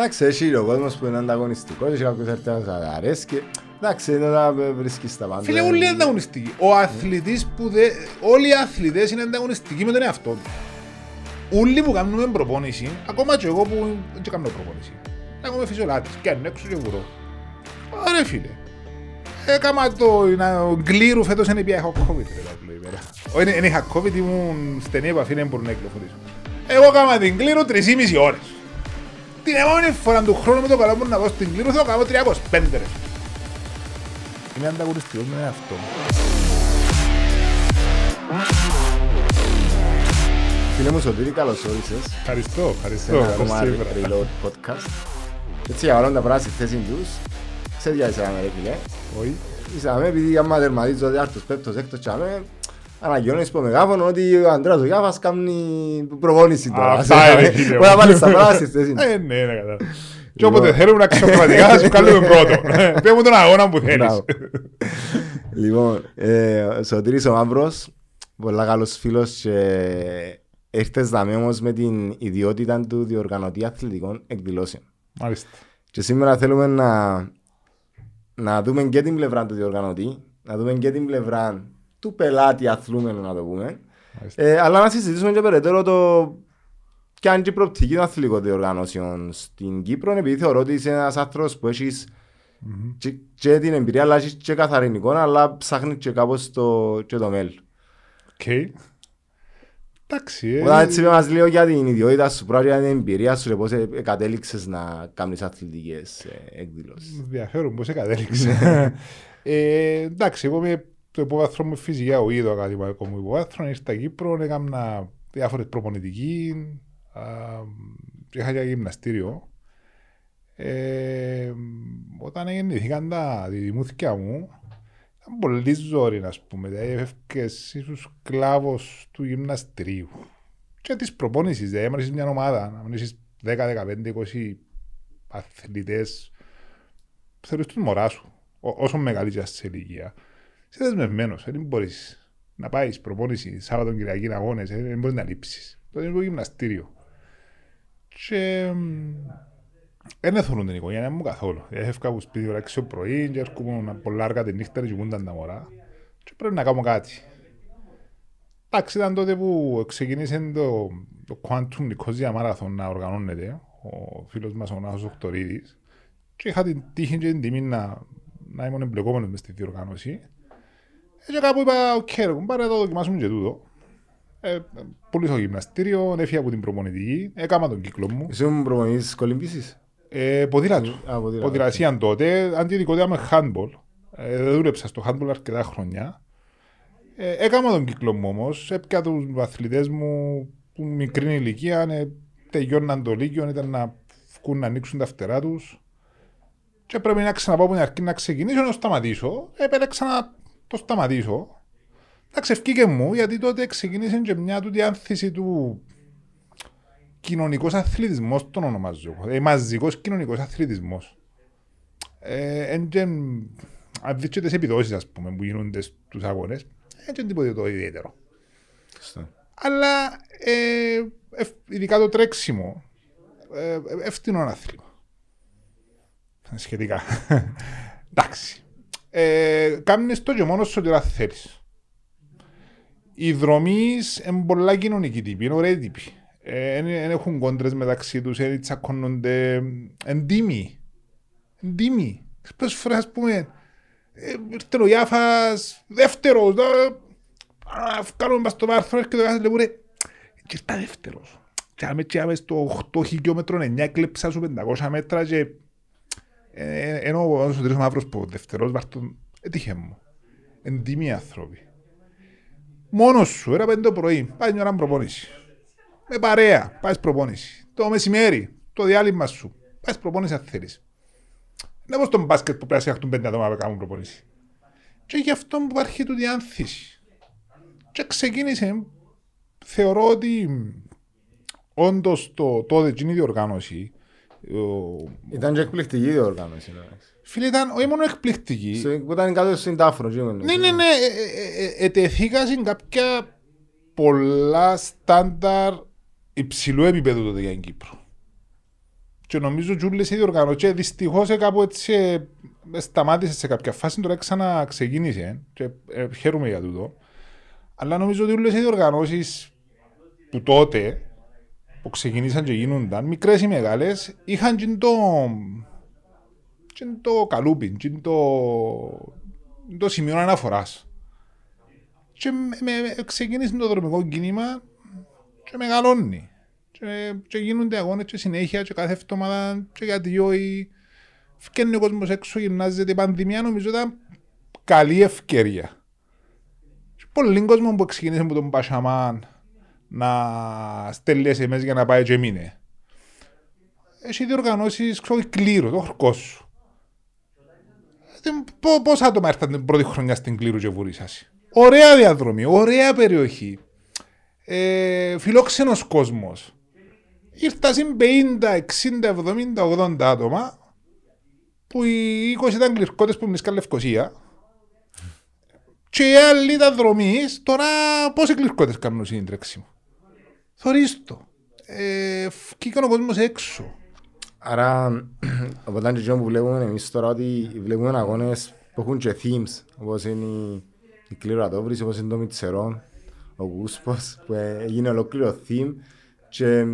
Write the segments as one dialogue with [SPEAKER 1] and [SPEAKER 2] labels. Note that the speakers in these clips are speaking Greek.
[SPEAKER 1] Εντάξει, έχει ο κόσμος που είναι ανταγωνιστικός, έχει κάποιος έρθει να σας αρέσει εντάξει, είναι να βρίσκεις τα πάντα.
[SPEAKER 2] Φίλε, όλοι είναι ανταγωνιστικοί. Ο αθλητής που δε... Όλοι οι αθλητές είναι ανταγωνιστικοί με τον εαυτό του. Όλοι που κάνουμε προπόνηση, ακόμα και εγώ που δεν κάνω προπόνηση, να είμαι φυσιολάτης και αν έξω και βουρώ. Ωραία φίλε. Έκαμα το γκλήρου φέτος είναι πια έχω COVID. Όχι, δεν είχα COVID, ήμουν στενή επαφή, δεν μπορούν να κυκλοφορήσω. Εγώ έκαμα την γκλήρου 3,5 ώρες. Την επόμενη φορά του χρόνου με το καλό μου να δω στην γκλήρου θα κάνω 325 ρε. Είμαι ανταγωνιστικός με αυτό.
[SPEAKER 1] Φίλε μου Σωτήρη, καλώς όρισες.
[SPEAKER 2] Ευχαριστώ, ευχαριστώ.
[SPEAKER 1] Σε ένα ακόμα reload podcast. Έτσι, για όλα τα πράγματα στη θέση τους. Σε διάσαμε ρε φίλε.
[SPEAKER 2] Όχι.
[SPEAKER 1] Είσαμε επειδή άμα τερματίζω ότι άρτος, πέπτος, έκτος τσάμε, αναγγελώνεις στο μεγάφωνο ότι ο Αντρέας ο Γιάφας κάνει προπόνηση τώρα.
[SPEAKER 2] Αυτά είναι φίλε μου.
[SPEAKER 1] Μπορεί να βάλεις τα πράγματα στη θέση του.
[SPEAKER 2] Ε, ναι, ναι, κατά. Και όποτε θέλουμε να ξεχρηματικά θα σου κάνουμε πρώτο. Πες μου τον αγώνα που θέλεις.
[SPEAKER 1] Μπράβο. Λοιπόν, ε, ο Σωτήρης ο Μαύρος, πολλά καλός φίλος και ήρθες δαμέ όμως με την ιδιότητα του διοργανωτή αθλητικών εκδηλώσεων.
[SPEAKER 2] Μάλιστα.
[SPEAKER 1] Και σήμερα θέλουμε να, να δούμε και την πλευρά του διοργανωτή, να δούμε και την πλευρά του πελάτη αθλούμενου να το πούμε,
[SPEAKER 2] Μάλιστα.
[SPEAKER 1] ε, αλλά να συζητήσουμε και περαιτέρω το ποια είναι η προοπτική των αθλητικών διοργανώσεων στην Κύπρο, επειδή θεωρώ ότι είσαι ένας άνθρωπος που έχεις και, και την εμπειρία, αλλά έχεις και καθαρή εικόνα, αλλά ψάχνεις και κάπως το, και το μέλλον.
[SPEAKER 2] Οκ. Εντάξει, ε,
[SPEAKER 1] Όταν έτσι μας λίγο για την ιδιότητα σου, πρώτα για την εμπειρία σου και πώς ε, ε, κατέληξες να κάνεις αθλητικές ε, εκδηλώσεις.
[SPEAKER 2] ενδιαφέρον πώς κατέληξε. ε, εντάξει, εγώ με το υπόβαθρο μου φυσικά ο ίδιο ακαδημαϊκό μου υπόβαθρο, ήρθα Κύπρο, έκανα διάφορες προπονητικοί, α, είχα και γυμναστήριο. Ε, όταν γεννηθήκαν τα διδυμούθηκια μου, ήταν πολύ ζόρι, ας πούμε. Δηλαδή, έφευκες, ήσουν σκλάβος του γυμναστηρίου. Και της προπόνησης, δηλαδή, άμα είσαι μια ομάδα, να είσαι 10, 15, 20 αθλητές, θεωρείς τους μωρά σου, Ό- όσο μεγάλη και σε ηλικία. Είσαι δεσμευμένος, δεν μπορείς να πάεις προπόνηση Σάββατο Κυριακή αγώνες, ε, δεν μπορείς να λείψεις. Το είναι το γυμναστήριο. Και δεν εθωρούν την οικογένεια μου καθόλου. Έφευκα από σπίτι ώρα 6 το πρωί και έρχομαι πολλά αργά τη νύχτα και κοιμούνταν τα μωρά. Και πρέπει να κάνω κάτι. Εντάξει, ήταν τότε που ξεκίνησε το, το Quantum Nicosia Marathon να οργανώνεται. Ο φίλος μας ο Νάσος Οκτωρίδης. Και είχα την τύχη και την τιμή να, να ήμουν εμπλεκόμενος μες στη διοργάνωση. Ε, Και κάπου είπα, οκ, ρε κουμπάρε, θα δοκιμάσουμε και τούτο. Ε, πούλησα το γυμναστήριο, έφυγα από την προπονητική, έκανα τον κύκλο μου.
[SPEAKER 1] Ήσουν προπονητής κολύμβησης.
[SPEAKER 2] Ε, ποδήλατος.
[SPEAKER 1] Α, ποδήλατος.
[SPEAKER 2] Ποδηλασία τότε, αντιδικότητα με handball. Ε, δεν δούλεψα στο handball αρκετά χρόνια. Ε, έκανα τον κύκλο μου όμως. Έπια τους αθλητές μου που μικρή ηλικία, ε, τελειώναν το λύκειο, ήταν να βγουν να ανοίξουν τα φτερά τους. Και πρέπει να ξαναπάω από την αρχή να ξεκινήσω να σταματήσω. Επέλεξα να το σταματήσω. Εντάξει, ευκήκε μου, γιατί τότε ξεκίνησε και μια του διάνθηση του κοινωνικός αθλητισμός τον ονομάζω. εγώ. Ε, μαζικός κοινωνικός αθλητισμός. Ε, εν και, αν δεις και τις επιδόσεις ας πούμε, που γίνονται στους αγώνες, δεν είναι τίποτε το ιδιαίτερο.
[SPEAKER 1] Σωστά.
[SPEAKER 2] Αλλά ε, ευ- ειδικά το τρέξιμο, ε, ευθυνό άθλημα. Σχετικά. Εντάξει. Ε, Κάμνεις το και μόνος σου ότι ώρα θέλεις. Οι δρομείς είναι πολλά κοινωνικοί τύποι, είναι ωραίοι τύποι. Δεν έχουν κόντρες μεταξύ τους, δεν τσακώνονται. Εντύμοι. Εντύμοι. Πες φορές, ας πούμε, ε, ήρθε ο Ιάφας δεύτερος, δα, α, βγάλουμε μας το βάρθρο και το κάθε λέει, ρε, και ήρθα δεύτερος. Και άμε και άμε στο 8 χιλιόμετρο 9 έκλεψα σου 500 μέτρα και ε, ενώ ο Σωτήρης ο Μαύρος που δεύτερος βάρθρο, έτυχε μου. Εντύμοι άνθρωποι. Μόνος σου, ένα πέντε το πρωί, πάει μια ώρα προπόνηση. Με παρέα, πάει προπόνηση. Το μεσημέρι, το διάλειμμα σου, πάει προπόνηση αν θέλεις. Είναι όπως τον μπάσκετ που πρέπει να φτιαχτούν πέντε άτομα να κάνουν προπόνηση. Και γι' αυτό που υπάρχει του διάνθηση. Και ξεκίνησε, θεωρώ ότι όντως το τότε εκείνη η διοργάνωση, ο-
[SPEAKER 1] Ήταν και εκπληκτική η διοργάνωση. εντάξει.
[SPEAKER 2] φίλε ήταν όχι μόνο εκπληκτική,
[SPEAKER 1] Σε- που Ήταν κάτω στην τάφρο. εκείνο,
[SPEAKER 2] Ναι, ναι, ναι. ε, ε, ε, Ετεθήκα σε κάποια πολλά στάνταρ υψηλού επίπεδου τότε για την Κύπρο. Και νομίζω ότι οι διοργανώσεις δυστυχώς κάπου έτσι ε, σταμάτησε σε κάποια φάση, τώρα ξαναξεκίνησε και ε, χαίρομαι για τούτο. Αλλά νομίζω ότι όλες οι διοργανώσεις που τότε που ξεκινήσαν και γίνονταν, μικρές ή μεγάλες, είχαν και το, και το καλούπιν, και το, το σημείο αναφοράς. Και με, με, ξεκίνησε το δρομικό κίνημα και μεγαλώνει. Και, και γίνονται αγώνες και συνέχεια και κάθε εβδομάδα και γιατί όχι φκένει ο κόσμος έξω, γυμνάζεται η πανδημία, νομίζω ήταν καλή ευκαιρία. Και πολλοί κόσμο που ξεκίνησε από τον Πασαμάν να στέλνει SMS για να πάει και μείνε. Έχει διοργανώσεις, ξέρω, κλήρω, το χορκός σου. Πόσα άτομα έρθαν την πρώτη χρονιά στην κλήρου και βουρήσασαι; Ωραία διαδρομή, ωραία περιοχή. Ε, φιλόξενος κόσμος. Ήρθα συν 50, 60, 70, 80 άτομα που οι 20 ήταν κληρκότες που μνήσκαν Λευκοσία και οι άλλοι ήταν δρομείς, τώρα πόσοι κληρκότες κάνουν σύντρεξιμο. Θωρείς το. Ε, ο κόσμος έξω.
[SPEAKER 1] Άρα, οπότε είναι που βλέπουμε εμείς τώρα ότι βλέπουμε αγώνες που έχουν και themes, όπως είναι η, η κληροατόβρηση, όπως είναι το Μιτσερόν, ο Κούσπος, που έγινε ολόκληρο theme και,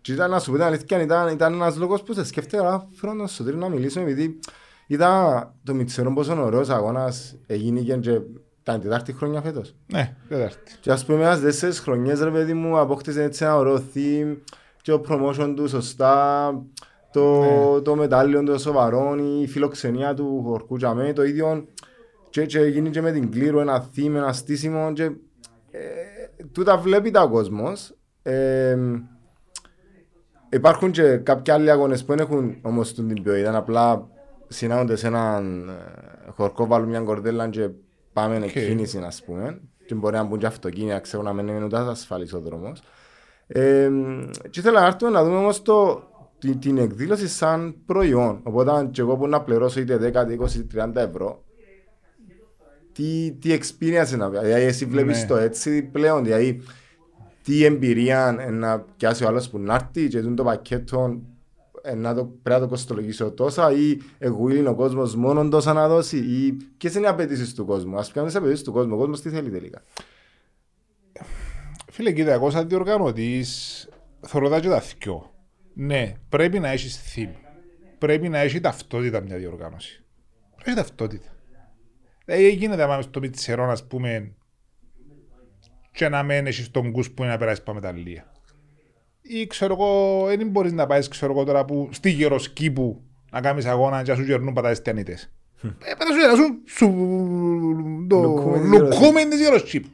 [SPEAKER 1] και ήταν να σου πω την αλήθεια, ήταν, ήταν ένας λόγος που σε σκέφτεται αλλά θέλω να σου να μιλήσουμε επειδή είδα το Μιτσερόν πόσο ωραίος αγώνας έγινε και ήταν τετάρτη χρόνια φέτος.
[SPEAKER 2] Ναι, τετάρτη.
[SPEAKER 1] Και ας πούμε ένας τέσσερις χρονιές ρε παιδί μου απόκτησε έτσι ένα ωραίο theme και ο promotion του σωστά, το, ναι. το μετάλλιο του σοβαρό, η φιλοξενία του χορκού τζαμέ, το ίδιο και, και γίνει και με την κλήρου ένα theme, ένα στήσιμο και ε, τούτα βλέπει τα κόσμος. Ε, υπάρχουν και κάποιοι άλλοι αγώνες που δεν έχουν όμως την ποιότητα, απλά συνάγονται σε έναν ε, χορκό, βάλουν μια κορδέλα και πάμε okay. εκκίνηση, ας πούμε. Και μπορεί να μπουν και αυτοκίνητα, ξέρω να μην είναι ούτε ασφαλής ο δρόμος. Ε, και ήθελα να έρθουμε να δούμε όμως το, την, την εκδήλωση σαν προϊόν. Οπότε και εγώ που να πληρώσω είτε 10, 20, 30 ευρώ, τι, τι experience να Δηλαδή εσύ βλέπεις ναι. το έτσι πλέον, δηλαδή τι εμπειρία να πιάσει ο άλλος που να έρθει και το πακέτο να το, πρέπει να το κοστολογήσω τόσα ή εγώ είναι ο κόσμος μόνο τόσα να δώσει ή ποιες είναι οι απαιτήσεις του κόσμου; Ας πιάνουμε τις απαιτήσεις του κόσμου. Ο κόσμος τι θέλει τελικά;
[SPEAKER 2] Φίλε, κοίτα, εγώ σαν διοργανωτής θέλω τα και τα θυκιό. Ναι, πρέπει να έχεις θύμ. Πρέπει να έχει ταυτότητα μια διοργάνωση. Πρέπει να έχει ταυτότητα. Δηλαδή γίνεται να πάμε στο πιτσερό, ας πούμε, και να μένει στον κούς που είναι να περάσει πάμε τα λία ή ξέρω εγώ, δεν μπορείς να πάεις ξέρω εγώ τώρα που στη γεροσκήπου να κάνεις αγώνα και να σου γερνούν πατάτες τιανίτες. Πρέπει να σου γεράσουν σου το λουκούμεν της γεροσκήπου.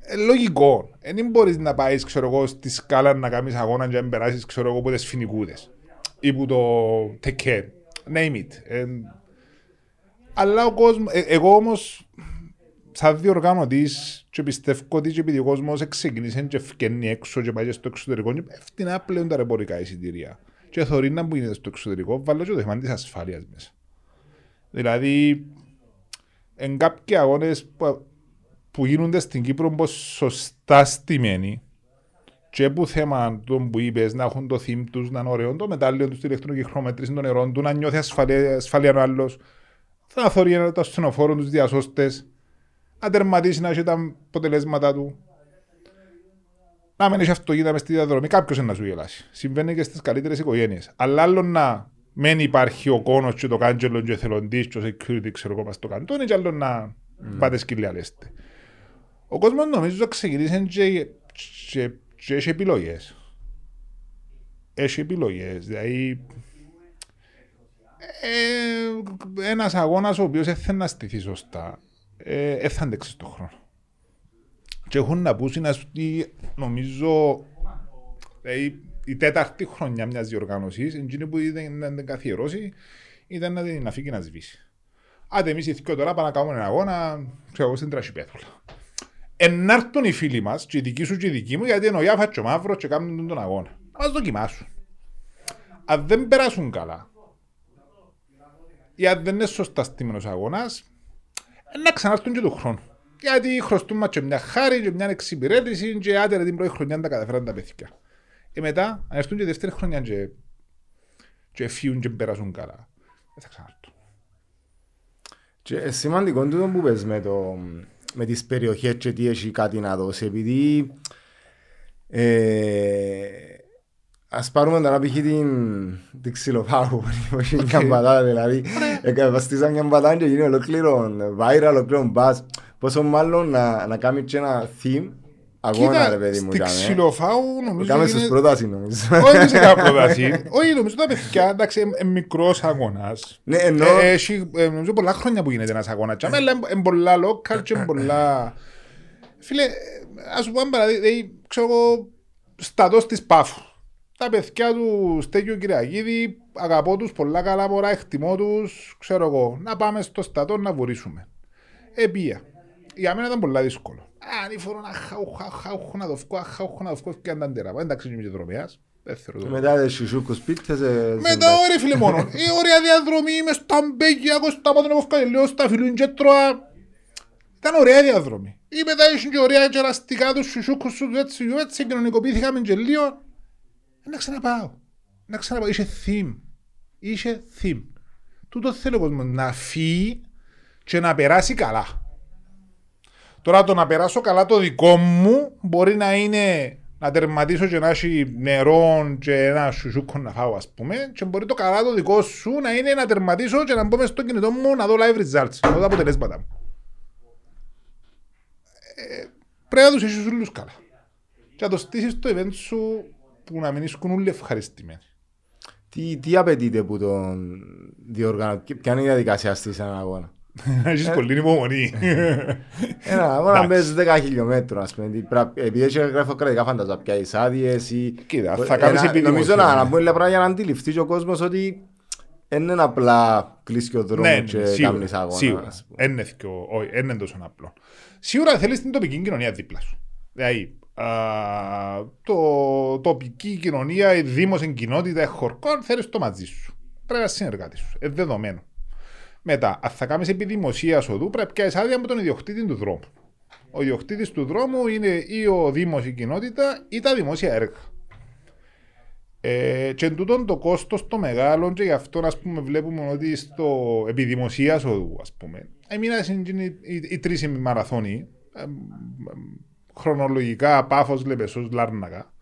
[SPEAKER 2] Ε, λογικό. Δεν μπορείς να πάεις ξέρω εγώ στη σκάλα να κάνεις αγώνα και να περάσεις ξέρω εγώ από τις φινικούδες ή που το τεκέ. Name it. Ε, αλλά ο κόσμος, ε, εγώ όμως σαν διοργανωτής και πιστεύω ότι και επειδή ο κόσμος ξεκίνησε και φκένει έξω και πάει στο εξωτερικό και φτηνά πλέον τα ρεπορικά εισιτήρια. Και θωρεί να που γίνεται στο εξωτερικό, βάλω και το θέμα της ασφάλειας μέσα. Δηλαδή, εν κάποιοι αγώνες που, που γίνονται στην Κύπρο πως σωστά στημένοι και που θέμα τον που είπες να έχουν το θύμ τους, να είναι ωραίο, το μετάλλιο τους, τη ηλεκτρονική χρονομετρήση των νερών του, να νιώθει ασφαλεία, ασφαλεία ο άλλος, θα θωρεί το ασθενοφόρο τους διασώστες, να τερματίσει να έχει τα αποτελέσματα του. Να μην έχει αυτοκίνητα μες στη διαδρομή, κάποιος να σου γελάσει. Συμβαίνει και στις καλύτερες οικογένειες. Αλλά άλλο να μην υπάρχει ο κόνος και το κάντζελο και ο εθελοντής και ο security ξέρω εγώ στο καντόνι και άλλο να mm. πάτε σκυλιά λέστε. Ο κόσμος νομίζω ότι ξεκινήσει και, και, και έχει επιλογές. Έχει επιλογές. Δηλαδή ε, ένας αγώνας ο οποίος θέλει να στηθεί σωστά ε, θα αντέξεις τον χρόνο. Και έχουν να πούσουν ότι νομίζω δηλαδή, η τέταρτη χρονιά μιας διοργάνωσης, εκείνη που ήταν να την καθιερώσει, ήταν να την αφήκει να σβήσει. Άντε εμείς οι δύο τώρα πάμε να κάνουμε ένα αγώνα, ξέρω εγώ στην τρασιπέθουλα. Ενάρτουν οι φίλοι μας, και οι δικοί σου και οι δικοί μου, γιατί είναι ο Ιάφα και ο Μαύρος και κάνουν τον αγώνα. Να μας δοκιμάσουν. Αν δεν περάσουν καλά, ή αν δεν είναι σωστά στήμενος αγώνας, να ξανάρθουν και του χρόνου. Γιατί χρωστούν μας και μια χάρη και μια εξυπηρέτηση και άτερα την πρώτη χρονιά τα καταφέραν τα παιδιά. Ε, μετά, αν έρθουν και δεύτερη χρονιά και, και φύγουν και περάσουν καλά, δεν θα ξανάρθουν.
[SPEAKER 1] Και σημαντικό τούτο που πες με, το, με τις περιοχές και τι έχει κάτι να δώσει, επειδή ε, ας πάρουμε τώρα π.χ. την, την ξυλοφάγου που έχει μια πατάτα, δηλαδή εγκαταστήσαν μια πατάτα και γίνει ολόκληρο viral, ολόκληρο buzz. Πόσο μάλλον να, να κάνει και ένα theme αγώνα ρε παιδί μου.
[SPEAKER 2] Στην ξυλοφάγου νομίζω
[SPEAKER 1] Κάμε στους πρόταση νομίζω.
[SPEAKER 2] Όχι δεν σε κάνω πρόταση. Όχι νομίζω τα παιδιά, εντάξει, είναι μικρός αγώνας.
[SPEAKER 1] Ναι, ενώ...
[SPEAKER 2] Ε, Έχει ε, νομίζω πολλά χρόνια που γίνεται ένας αγώνας. Αλλά είναι πολλά local και πολλά... Φίλε, ας σου πω ένα παραδείγμα, ξέρω εγώ, στατός της Πάφου. Τα παιδιά του Στέγιου Κυριακίδη, αγαπώ τους πολλά καλά μωρά, εκτιμώ τους, ξέρω εγώ, να πάμε στο στατό να βουρήσουμε. Επία. Για μένα ήταν πολλά δύσκολο. Αν φορώ να χαούχω να το βγω, χαούχω να το βγω και αν ήταν τεραπά. Εντάξει είμαι και δρομιάς.
[SPEAKER 1] Μετά δεν σουσούκους πίτες.
[SPEAKER 2] Μετά ωραία φίλε μόνο. Η ωραία διαδρομή με στα μπέγια, στα πάτω να βγάλει λίγο στα φιλούν και τρώα. Ήταν ωραία διαδρομή. Ή μετά είχαν και ωραία κεραστικά τους σουσούκους σου έτσι, έτσι κοινωνικοποιήθηκαμε και λίγο. Να ξαναπάω. Να ξαναπάω. Είχε theme. Είχε theme. Τούτο θέλω ο κόσμος να φύγει και να περάσει καλά. Τώρα το να περάσω καλά το δικό μου μπορεί να είναι να τερματίσω και να έχει νερό και ένα σουσούκο να φάω ας πούμε και μπορεί το καλά το δικό σου να είναι να τερματίσω και να μπω μες στο κινητό μου να δω live results, να δω τα αποτελέσματα μου. Ε, πρέπει να τους έχεις όλους καλά. Και να το στήσεις το event σου που να μην ήσουν όλοι ευχαριστημένοι.
[SPEAKER 1] Τι, τι απαιτείται από τον διοργανωτή, ποια είναι η διαδικασία στις έναν αγώνα;
[SPEAKER 2] Έχεις πολύ υπομονή.
[SPEAKER 1] Ένα αγώνα μπες 10 χιλιόμετρων, ας πούμε, επειδή έχει γραφειοκρατικά φανταζα πια τις άδειες ή...
[SPEAKER 2] Κοίτα, θα κάνεις επιδημοσία.
[SPEAKER 1] Νομίζω να πούμε πράγματα για να αντιληφθείς ο κόσμος ότι δεν είναι απλά κλείσει ο δρόμος και κάνεις αγώνα.
[SPEAKER 2] Σίγουρα, είναι τόσο απλό. Σίγουρα θέλεις την τοπική κοινωνία δίπλα σου. Δηλαδή, το τοπική κοινωνία, η δήμος, κοινότητα, χορκών, θέλεις το μαζί σου. Πρέπει να συνεργάτη σου. Είναι δεδομένο. Μετά, αν θα κάνεις επιδημοσία οδού, πρέπει να πιάσεις άδεια με τον ιδιοκτήτη του δρόμου. Ο ιδιοκτήτης του δρόμου είναι ή ο Δήμος, η κοινότητα ή τα δημόσια έργα. Ε, και εν τούτον το κόστος το μεγάλο, και γι' αυτό ας πούμε, βλέπουμε ότι στο επιδημοσία οδού, ας πούμε, έμειναν οι, οι, οι τρεις μαραθώνοι, ε, χρονολογικά πάφο, λεπεσός, λάρνακα.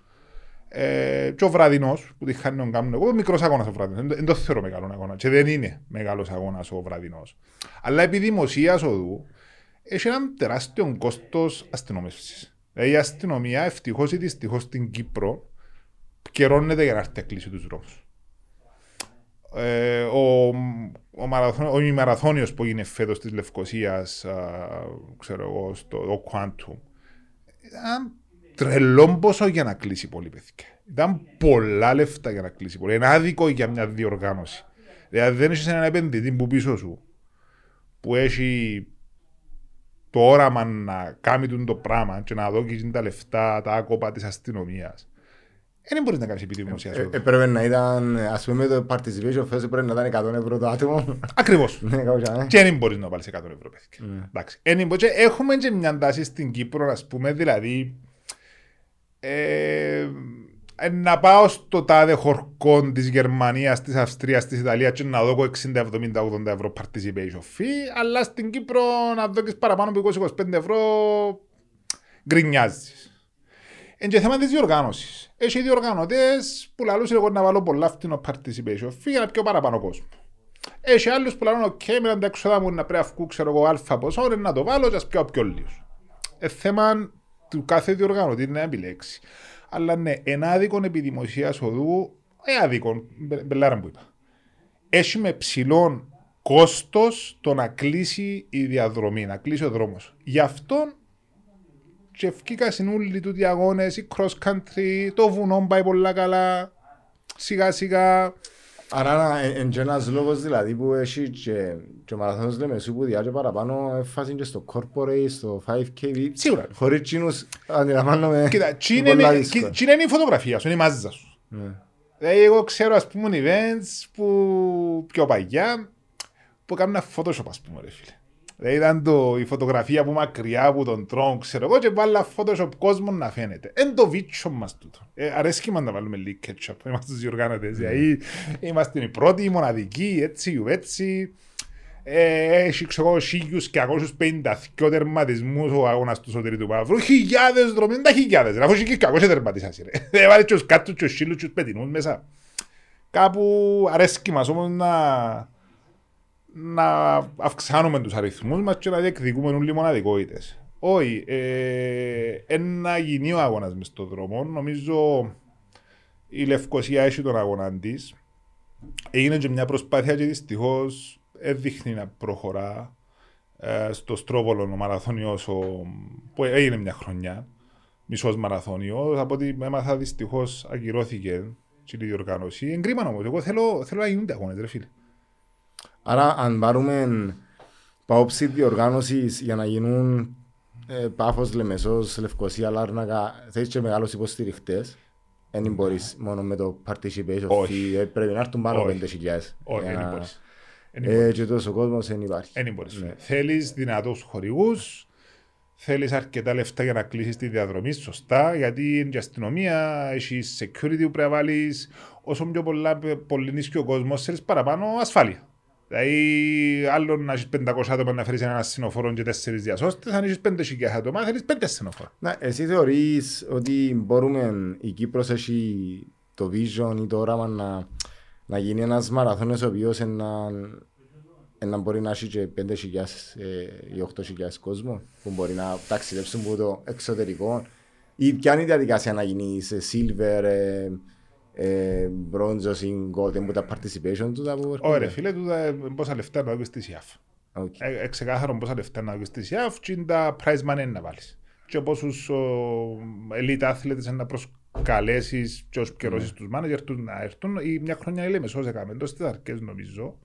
[SPEAKER 2] Ε, και ο βραδινός που τη χάνει τον κάνουν εγώ, μικρός αγώνας ο βραδινός. Δεν το θεωρώ μεγάλο αγώνα. Και δεν είναι μεγάλος αγώνας ο βραδινός. Αλλά επί δημοσίας οδού έχει ένα τεράστιο κόστος αστυνομεύση. Δηλαδή η αστυνομία ευτυχώς ή δυστυχώς στην Κύπρο καιρώνεται για να έρθει να κλείσει τους δρόμου. Ε, ο, ο, μαραθών, ο ημαραθώνιος που έγινε φέτος της Λευκοσίας, ξέρω εγώ, στο ο Quantum, ήταν τρελό ποσό για να κλείσει πολύ παιδιά. Ήταν πολλά λεφτά για να κλείσει πολύ. Είναι άδικο για μια διοργάνωση. Δηλαδή δεν έχει έναν επενδυτή που πίσω σου που έχει το όραμα να κάνει το πράγμα και να δώσει τα λεφτά, τα άκοπα της αστυνομίας. Δεν μπορείς να κάνεις επιδημοσία.
[SPEAKER 1] Ε, ε, έπρεπε να ήταν, ας πούμε, το participation fees πρέπει να ήταν 100 ευρώ το άτομο.
[SPEAKER 2] Ακριβώς. Ναι, και δεν μπορείς να βάλεις 100 ευρώ, παιδιά. Έχουμε και μια τάση στην Κύπρο, ας πούμε, δηλαδή ε, ε, να πάω στο τάδε χορκό της Γερμανίας, της Αυστρίας, της Ιταλίας και να δω 60, 70, 80 ευρώ participation fee, αλλά στην Κύπρο να δω και παραπάνω από 20-25 ευρώ γκρινιάζεις. Είναι και θέμα της διοργάνωσης. Έχει διοργανωτές που λαλούν εγώ να βάλω πολλά φτηνό participation fee για να πιω παραπάνω κόσμο. Έχει άλλους που λαλούν: OK, με τα έξοδα μου να πρέπει να βγουν, ξέρω εγώ, αλφα ποσό, να το βάλω και ας πιω πιο λίγο. Ε, θέμα του κάθε διοργανωτή είναι να επιλέξει. Αλλά ναι, ένα άδικο επιδημοσίας οδού, ε, άδικο, μπελάρα που είπα. Έχει με ψηλό κόστος το να κλείσει η διαδρομή, να κλείσει ο δρόμος. Γι' αυτό και ευκήκα συνούλοι του διαγώνε, η cross country, το βουνό πάει πολλά καλά, σιγά σιγά.
[SPEAKER 1] Άρα είναι και ένας λόγος δηλαδή που έχει και, και ο μαραθώνος λέμε εσύ που διάγει παραπάνω έφαση και στο corporate, στο 5K
[SPEAKER 2] Σίγουρα.
[SPEAKER 1] Χωρίς τσίνους αντιλαμβάνομαι
[SPEAKER 2] Κοίτα, τσίν είναι η φωτογραφία σου, είναι η μάζα σου. Ναι. Δηλαδή εγώ ξέρω ας πούμε events που πιο παγιά που κάνουν ένα photoshop ας πούμε ρε φίλε. Δηλαδή ήταν το, η φωτογραφία που μακριά από τον τρόν, ξέρω εγώ, και βάλα Photoshop κόσμο να φαίνεται. Εν το βίτσο μας τούτο. Ε, αρέσκει μας να βάλουμε λίγο ketchup, είμαστε τους διοργάνωτες. Δηλαδή, είμαστε οι πρώτοι, οι μοναδικοί, έτσι, έτσι. Ε, έχει ξέρω χίλιους και ακόσους πέντα δυο τερματισμούς ο αγώνας του Σωτήρη του Παύρου. Χιλιάδες δρομές, τα χιλιάδες. Αφού έχει και κακός τερματισάς. Δεν βάλει τους κάτους, τους σύλλους, τους πετινούς μέσα. Κάπου αρέσκει μας όμως να, να αυξάνουμε τους αριθμούς μας και να διεκδικούμε όλοι μοναδικότητες. Όχι, ε, ένα γίνει ο αγώνας μες στον δρόμο. Νομίζω η Λευκοσία έχει τον αγώνα της. Έγινε και μια προσπάθεια και δυστυχώς έδειχνει να προχωρά ε, στο Στρόβολο ο μαραθώνιος που έγινε μια χρονιά, μισός μαραθώνιος, από ό,τι έμαθα δυστυχώς ακυρώθηκε και η διοργάνωση. Εγκρίμα όμως, εγώ θέλω, θέλω να γίνονται αγώνες ρε φίλε.
[SPEAKER 1] Άρα αν πάρουμε πάοψη διοργάνωσης για να γίνουν ε, Πάφος, Λεμεσός, Λευκοσία, Λάρνακα, θέλεις και μεγάλους υποστηριχτές. Δεν μπορείς μόνο με το participation fee, ε, πρέπει να έρθουν πάνω 5.000.
[SPEAKER 2] Όχι, δεν μπορείς.
[SPEAKER 1] Ε, και τόσος κόσμος δεν υπάρχει.
[SPEAKER 2] Δεν μπορείς. Ναι. Θέλεις δυνατούς χορηγούς, θέλεις αρκετά λεφτά για να κλείσεις τη διαδρομή σωστά, γιατί είναι και αστυνομία, έχει security που πρέπει να βάλεις, όσο πιο πολλά, πολύ νίσκει ο κόσμος, θέλεις παραπάνω ασφάλεια. Δηλαδή, άλλο να έχεις 500 άτομα να φέρεις ένα συνοφόρο και τέσσερις διασώστες, αν έχεις 5.000 άτομα, θέλεις πέντε συνοφόρα.
[SPEAKER 1] Να, εσύ θεωρείς ότι μπορούμε η Κύπρος έχει το vision ή το όραμα να, να γίνει ένας μαραθώνιος ο οποίος να, να μπορεί να έχει και 5.000 ε, ή 8.000 κόσμο που μπορεί να ταξιδέψουν από το εξωτερικό. Ή ποια είναι η διαδικασία να γίνει σε silver, ε, ε, bronze ή gold που τα participation του τα που
[SPEAKER 2] Ωραία φίλε, τούτα πόσα λεφτά να δώσεις στη ΣΙΑΦ. Εξεκάθαρο πόσα λεφτά να δώσεις στη ΣΙΑΦ και τα prize money να βάλεις. Και πόσους elite athletes να προσκαλέσεις και ως καιρώσεις τους manager τους να έρθουν. Ή μια χρονιά λέμε σώσε έκαμε εντός στις αρκές νομίζω.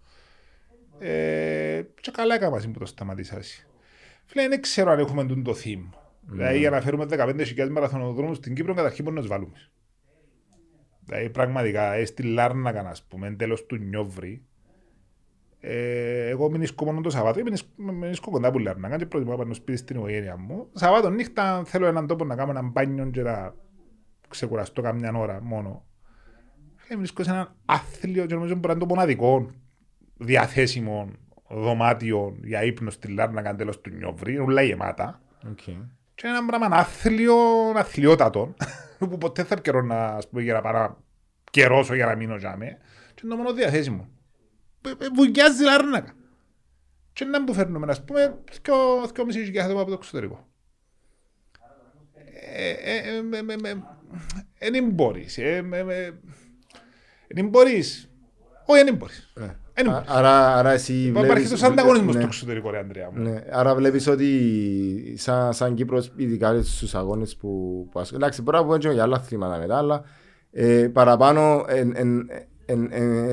[SPEAKER 2] Ε, και καλά έκαμε που το σταματήσασαι. Φίλε, δεν ξέρω αν έχουμε το theme. Δηλαδή για να φέρουμε 15.000 μαραθωνοδρόμους στην Κύπρο καταρχήν μπορούμε να τους βάλουμε. Δηλαδή πραγματικά, ε, στη Λάρνακα, ας πούμε, τέλος του Νιόβρη, ε, εγώ μείνισκω μόνο το Σαββάτο, μείνισκω κοντά από Λάρνακα και προτιμώ να πάω σπίτι στην οικογένεια μου. Σαββάτο νύχτα θέλω έναν τόπο να κάνω ένα μπάνιο και να ξεκουραστώ καμιά ώρα μόνο. Και μείνισκω σε έναν άθλιο και νομίζω μπορεί να είναι το μοναδικό διαθέσιμο δωμάτιο για ύπνο στη Λάρνακα τέλος του Νιόβρη, είναι ούλα γεμάτα. Okay. Και ένα πράγμα άθλιο, αθλιότατο που ποτέ θα καιρό να, ας πούμε, για να παρά καιρώσω για να μείνω για με. Και είναι το μόνο διαθέσιμο. Βουλιάζει λάρνακα. Και να που φέρνουμε, ας πούμε, δυο μισή χιλιάδες άτομα από το εξωτερικό. Δεν μπορείς. Δεν μπορείς. Όχι, δεν μπορείς.
[SPEAKER 1] Άρα, άρα εσύ
[SPEAKER 2] βλέπεις... Υπάρχει τόσο ανταγωνισμός στο εξωτερικό, ρε Ανδρέα μου. Ναι.
[SPEAKER 1] Άρα βλέπεις ότι σαν, σαν Κύπρος, ειδικά στους αγώνες που, που ασχολούνται, εντάξει, μπορεί να πούμε και για άλλα θύματα μετά, αλλά ε, παραπάνω εν, εν, εν,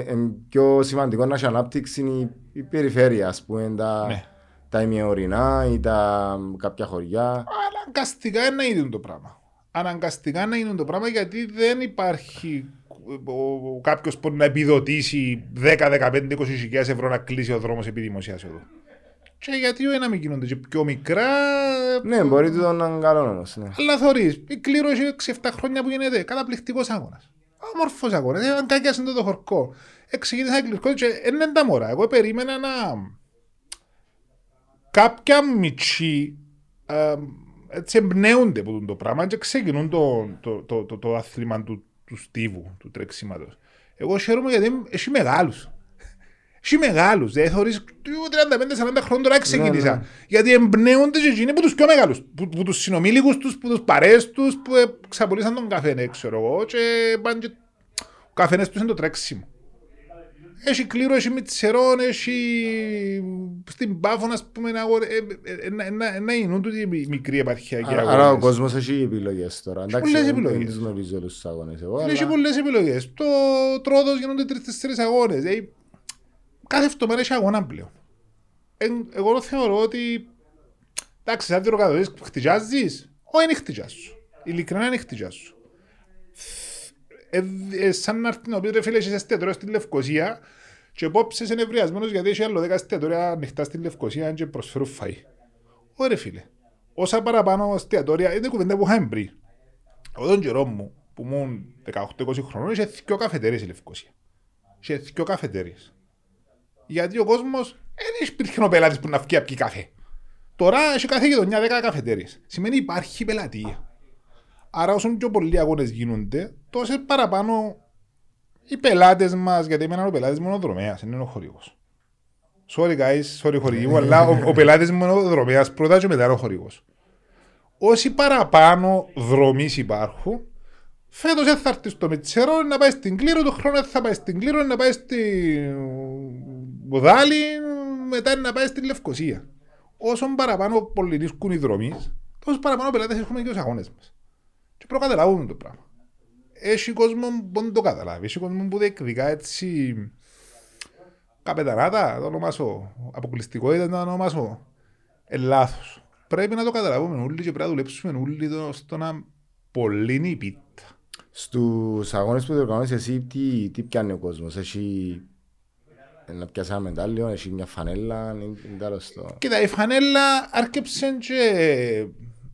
[SPEAKER 1] εν, πιο σημαντικό να έχει ανάπτυξη η, η περιφέρεια, ας πούμε, τα, ναι. τα ημιορεινά ή τα κάποια χωριά.
[SPEAKER 2] Αναγκαστικά να είναι το πράγμα. Αναγκαστικά να είναι το πράγμα γιατί δεν υπάρχει κάποιος μπορεί να επιδοτήσει 10, 15, 20 χιλιάδες ευρώ να κλείσει ο δρόμος επί δημοσιάσεω. Και γιατί όχι να μην γίνονται και πιο μικρά.
[SPEAKER 1] Ναι, μπορεί το να είναι καλό όμω. Ναι.
[SPEAKER 2] Αλλά θεωρεί, η κλήρωση 6-7 χρόνια που γίνεται, καταπληκτικός αγώνα. Όμορφος αγώνα. Ε, αν κάκιασε το χορκό. Εξηγείται σαν κληρικό και είναι τα μωρά. Εγώ περίμενα να. Κάποια μυτσί ε, έτσι εμπνέονται από το πράγμα και ξεκινούν το, το, το, το, το άθλημα του του στίβου, του τρεξίματος. Εγώ χαίρομαι γιατί έχει μεγάλους. Έχει μεγάλους. Δεν θεωρείς 35-40 χρόνια τώρα ξεκίνησα. Ναι, ναι. Γιατί εμπνέονται και εκείνοι που τους πιο μεγάλους. Που, που τους συνομήλικους τους, που τους παρέ τους, που ξαπολύσαν τον καφέ, ξέρω εγώ. Και πάνε και... Ο καφέ τους είναι το τρέξιμο. Έχει κλήρο, έχει μητσερόν, έχει στην Πάφο, ας πούμε, να γίνουν τούτη μικρή επαρχιακή
[SPEAKER 1] αγώνες. Άρα ο κόσμος έχει επιλογές τώρα.
[SPEAKER 2] Έχει πολλές επιλογές. Δεν γνωρίζω όλους τους αγώνες εγώ. Έχει πολλές επιλογές. Το τρόδος γίνονται τρεις-τέσσερις αγώνες. Κάθε εβδομάδα έχει αγώνα πλέον. Εγώ θεωρώ ότι εντάξει, σαν τυροκατοδείς χτυζάζεις, όχι είναι χτυζάζεις. Ειλικρινά είναι χτυζάζεις ε, ε, σαν να έρθει να πει ρε φίλε είσαι εστιατόριο στη Λευκοσία Και υπόψε είναι ευριασμένος γιατί έχει άλλο 10 εστιατόρια ανοιχτά στη Λευκοσία και προσφέρουν φαΐ. Ωραία φίλε. Όσα παραπάνω εστιατόρια, είναι κουβέντα που είχαμε πριν. Εγώ τον καιρό μου, που ήμουν 18-20 χρονών, είχε δύο καφετέρειες η Λευκοσία. Είχε δύο καφετέρειες. Γιατί ο κόσμος δεν υπήρχε ο πελάτης που να βγει από καφέ. Τώρα έχει κάθε γειτονιά 10 καφετέρειες. Σημαίνει υπάρχει πελατεία. Άρα όσο πιο πολλοί αγώνες γίνονται, τόσο παραπάνω οι πελάτες μας, γιατί εμένα ο πελάτης μου είναι ο δρομέας, είναι ο χορηγός. Sorry guys, sorry χορηγή μου, αλλά ο, ο πελάτης μου είναι ο δρομέας πρώτα και μετά είναι ο χορηγός. Όσοι παραπάνω δρομείς υπάρχουν, φέτος δεν θα έρθεις στο Μητσερό να πάει στην Κλήρο, το χρόνο θα πάει στην Κλήρο, να πάει στην Βουδάλη, μετά να πάει στην Λευκοσία. Όσο παραπάνω πολυνίσκουν οι δρομείς, τόσο παραπάνω πελάτες έχουμε και στους αγώνες μας. Και προκαταλάβουμε το πράγμα. Έχει κόσμο που δεν το καταλάβει, έχει κόσμο που διεκδικά έτσι καπετανάτα, το ονομάσω, αποκλειστικότητα το ονομάσω, ε, λάθος. Πρέπει να το καταλάβουμε όλοι και πρέπει να δουλέψουμε όλοι στο να πολύ είναι η πίτα.
[SPEAKER 1] Στους αγώνες που διοργανώσεις εσύ, τι, τι πιάνει ο κόσμος, έχει να πιάσει ένα μετάλλιο, έχει μια φανέλα, είναι τέλος στο...
[SPEAKER 2] Κοίτα, η φανέλα άρκεψε και...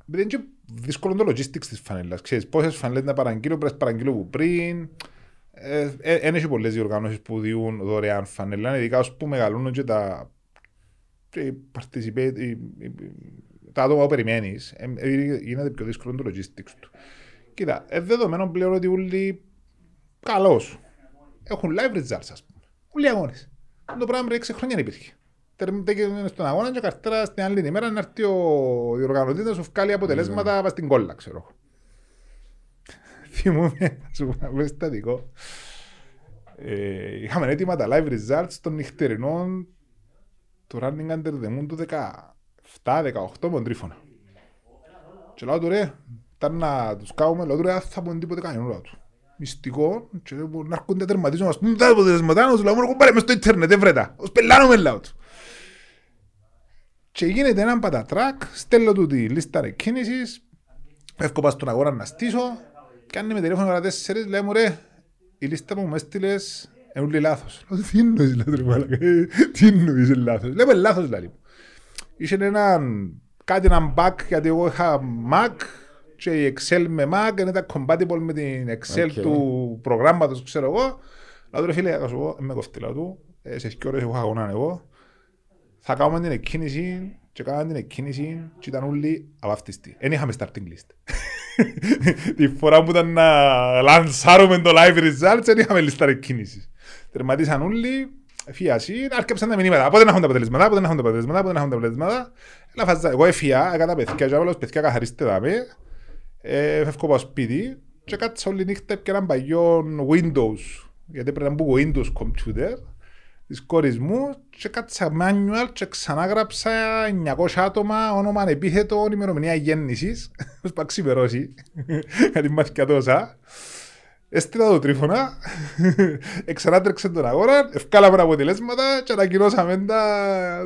[SPEAKER 2] Δεν είναι δύσκολο το logistics της φανέλας. Ξέρεις πόσες φανέλες να παραγγείλω, πρέπει να παραγγείλω που πριν. Δεν ε, ε, έχει πολλές διοργανώσεις που διούν δωρεάν φανέλα, ειδικά όσο που μεγαλώνουν και τα τα άτομα που περιμένεις, ε, γίνεται πιο δύσκολο το logistics του. Κοίτα, ε, δεδομένο πλέον ότι όλοι καλώς έχουν live results, ας πούμε. Όλοι αγώνες. Το πράγμα πριν 6 χρόνια υπήρχε. Τερμητέκει στον αγώνα και καρτέρα στην άλλη ημέρα να έρθει ο διοργανωτής να σου βγάλει αποτελέσματα mm. στην κόλλα, ξέρω. Θυμούμαι, σου πω περιστατικό. Ε, είχαμε έτοιμα τα live results των νυχτερινών του Running Under the Moon του 17-18 με τρίφωνα. Και λέω του ρε, ήταν να τους κάνουμε, λέω του ρε, θα πω τίποτε κανένα του μυστικό και να έρχονται τερματίζουν μας πούν τα αποτελεσματά να τους λέω μόνο πάρε μες στο ίντερνετ έβρετα ως πελάνομαι λαό του και γίνεται έναν πατατράκ στέλνω του τη λίστα εκκίνησης φεύγω πας στον αγόρα να στήσω κάνει με τηλέφωνο ώρα τέσσερις λέει μου ρε η λίστα που μου έστειλες είναι όλοι λάθος τι εννοείς τι εννοείς λάθος λέμε λάθος δηλαδή είχε έναν κάτι έναν bug γιατί εγώ είχα Mac και η Excel με Mac δεν ήταν compatible με την Excel okay. του προγράμματος, ξέρω εγώ. Λέω του φίλε, θα σου πω, με κοφτή, λέω του, ε, σε σκιώρες έχω αγωνάν εγώ. Θα κάνουμε την εκκίνηση και κάναμε την εκκίνηση και ήταν όλοι απαυτιστοί. Δεν είχαμε starting list. Τη φορά που ήταν να λανσάρουμε το live results δεν είχαμε λίστα εκκίνησης. Τερματίσαν όλοι, φιασί, άρκεψαν τα μηνύματα. Πότε να έχουν τα αποτελέσματα, πότε να έχουν τα αποτελέσματα, πότε να έχουν τα αποτελέσματα. Εγώ έφυγα, έκανα παιδιά, και όλος παιδιά καθαρίστε δάμε. Ε, φεύγω από σπίτι και κάτσα όλη νύχτα και έναν παγιό Windows, γιατί πρέπει να μπω Windows computer, της κόρης μου και κάτσα manual και ξανά γράψα 900 άτομα όνομα επίθετο ημερομηνία γέννησης, ως πά ξημερώσει, γιατί μάθηκα τόσα. Έστειλα το τρίφωνα, εξανάτρεξε τον αγόρα, ευκάλαμε αποτελέσματα και ανακοινώσαμε τα...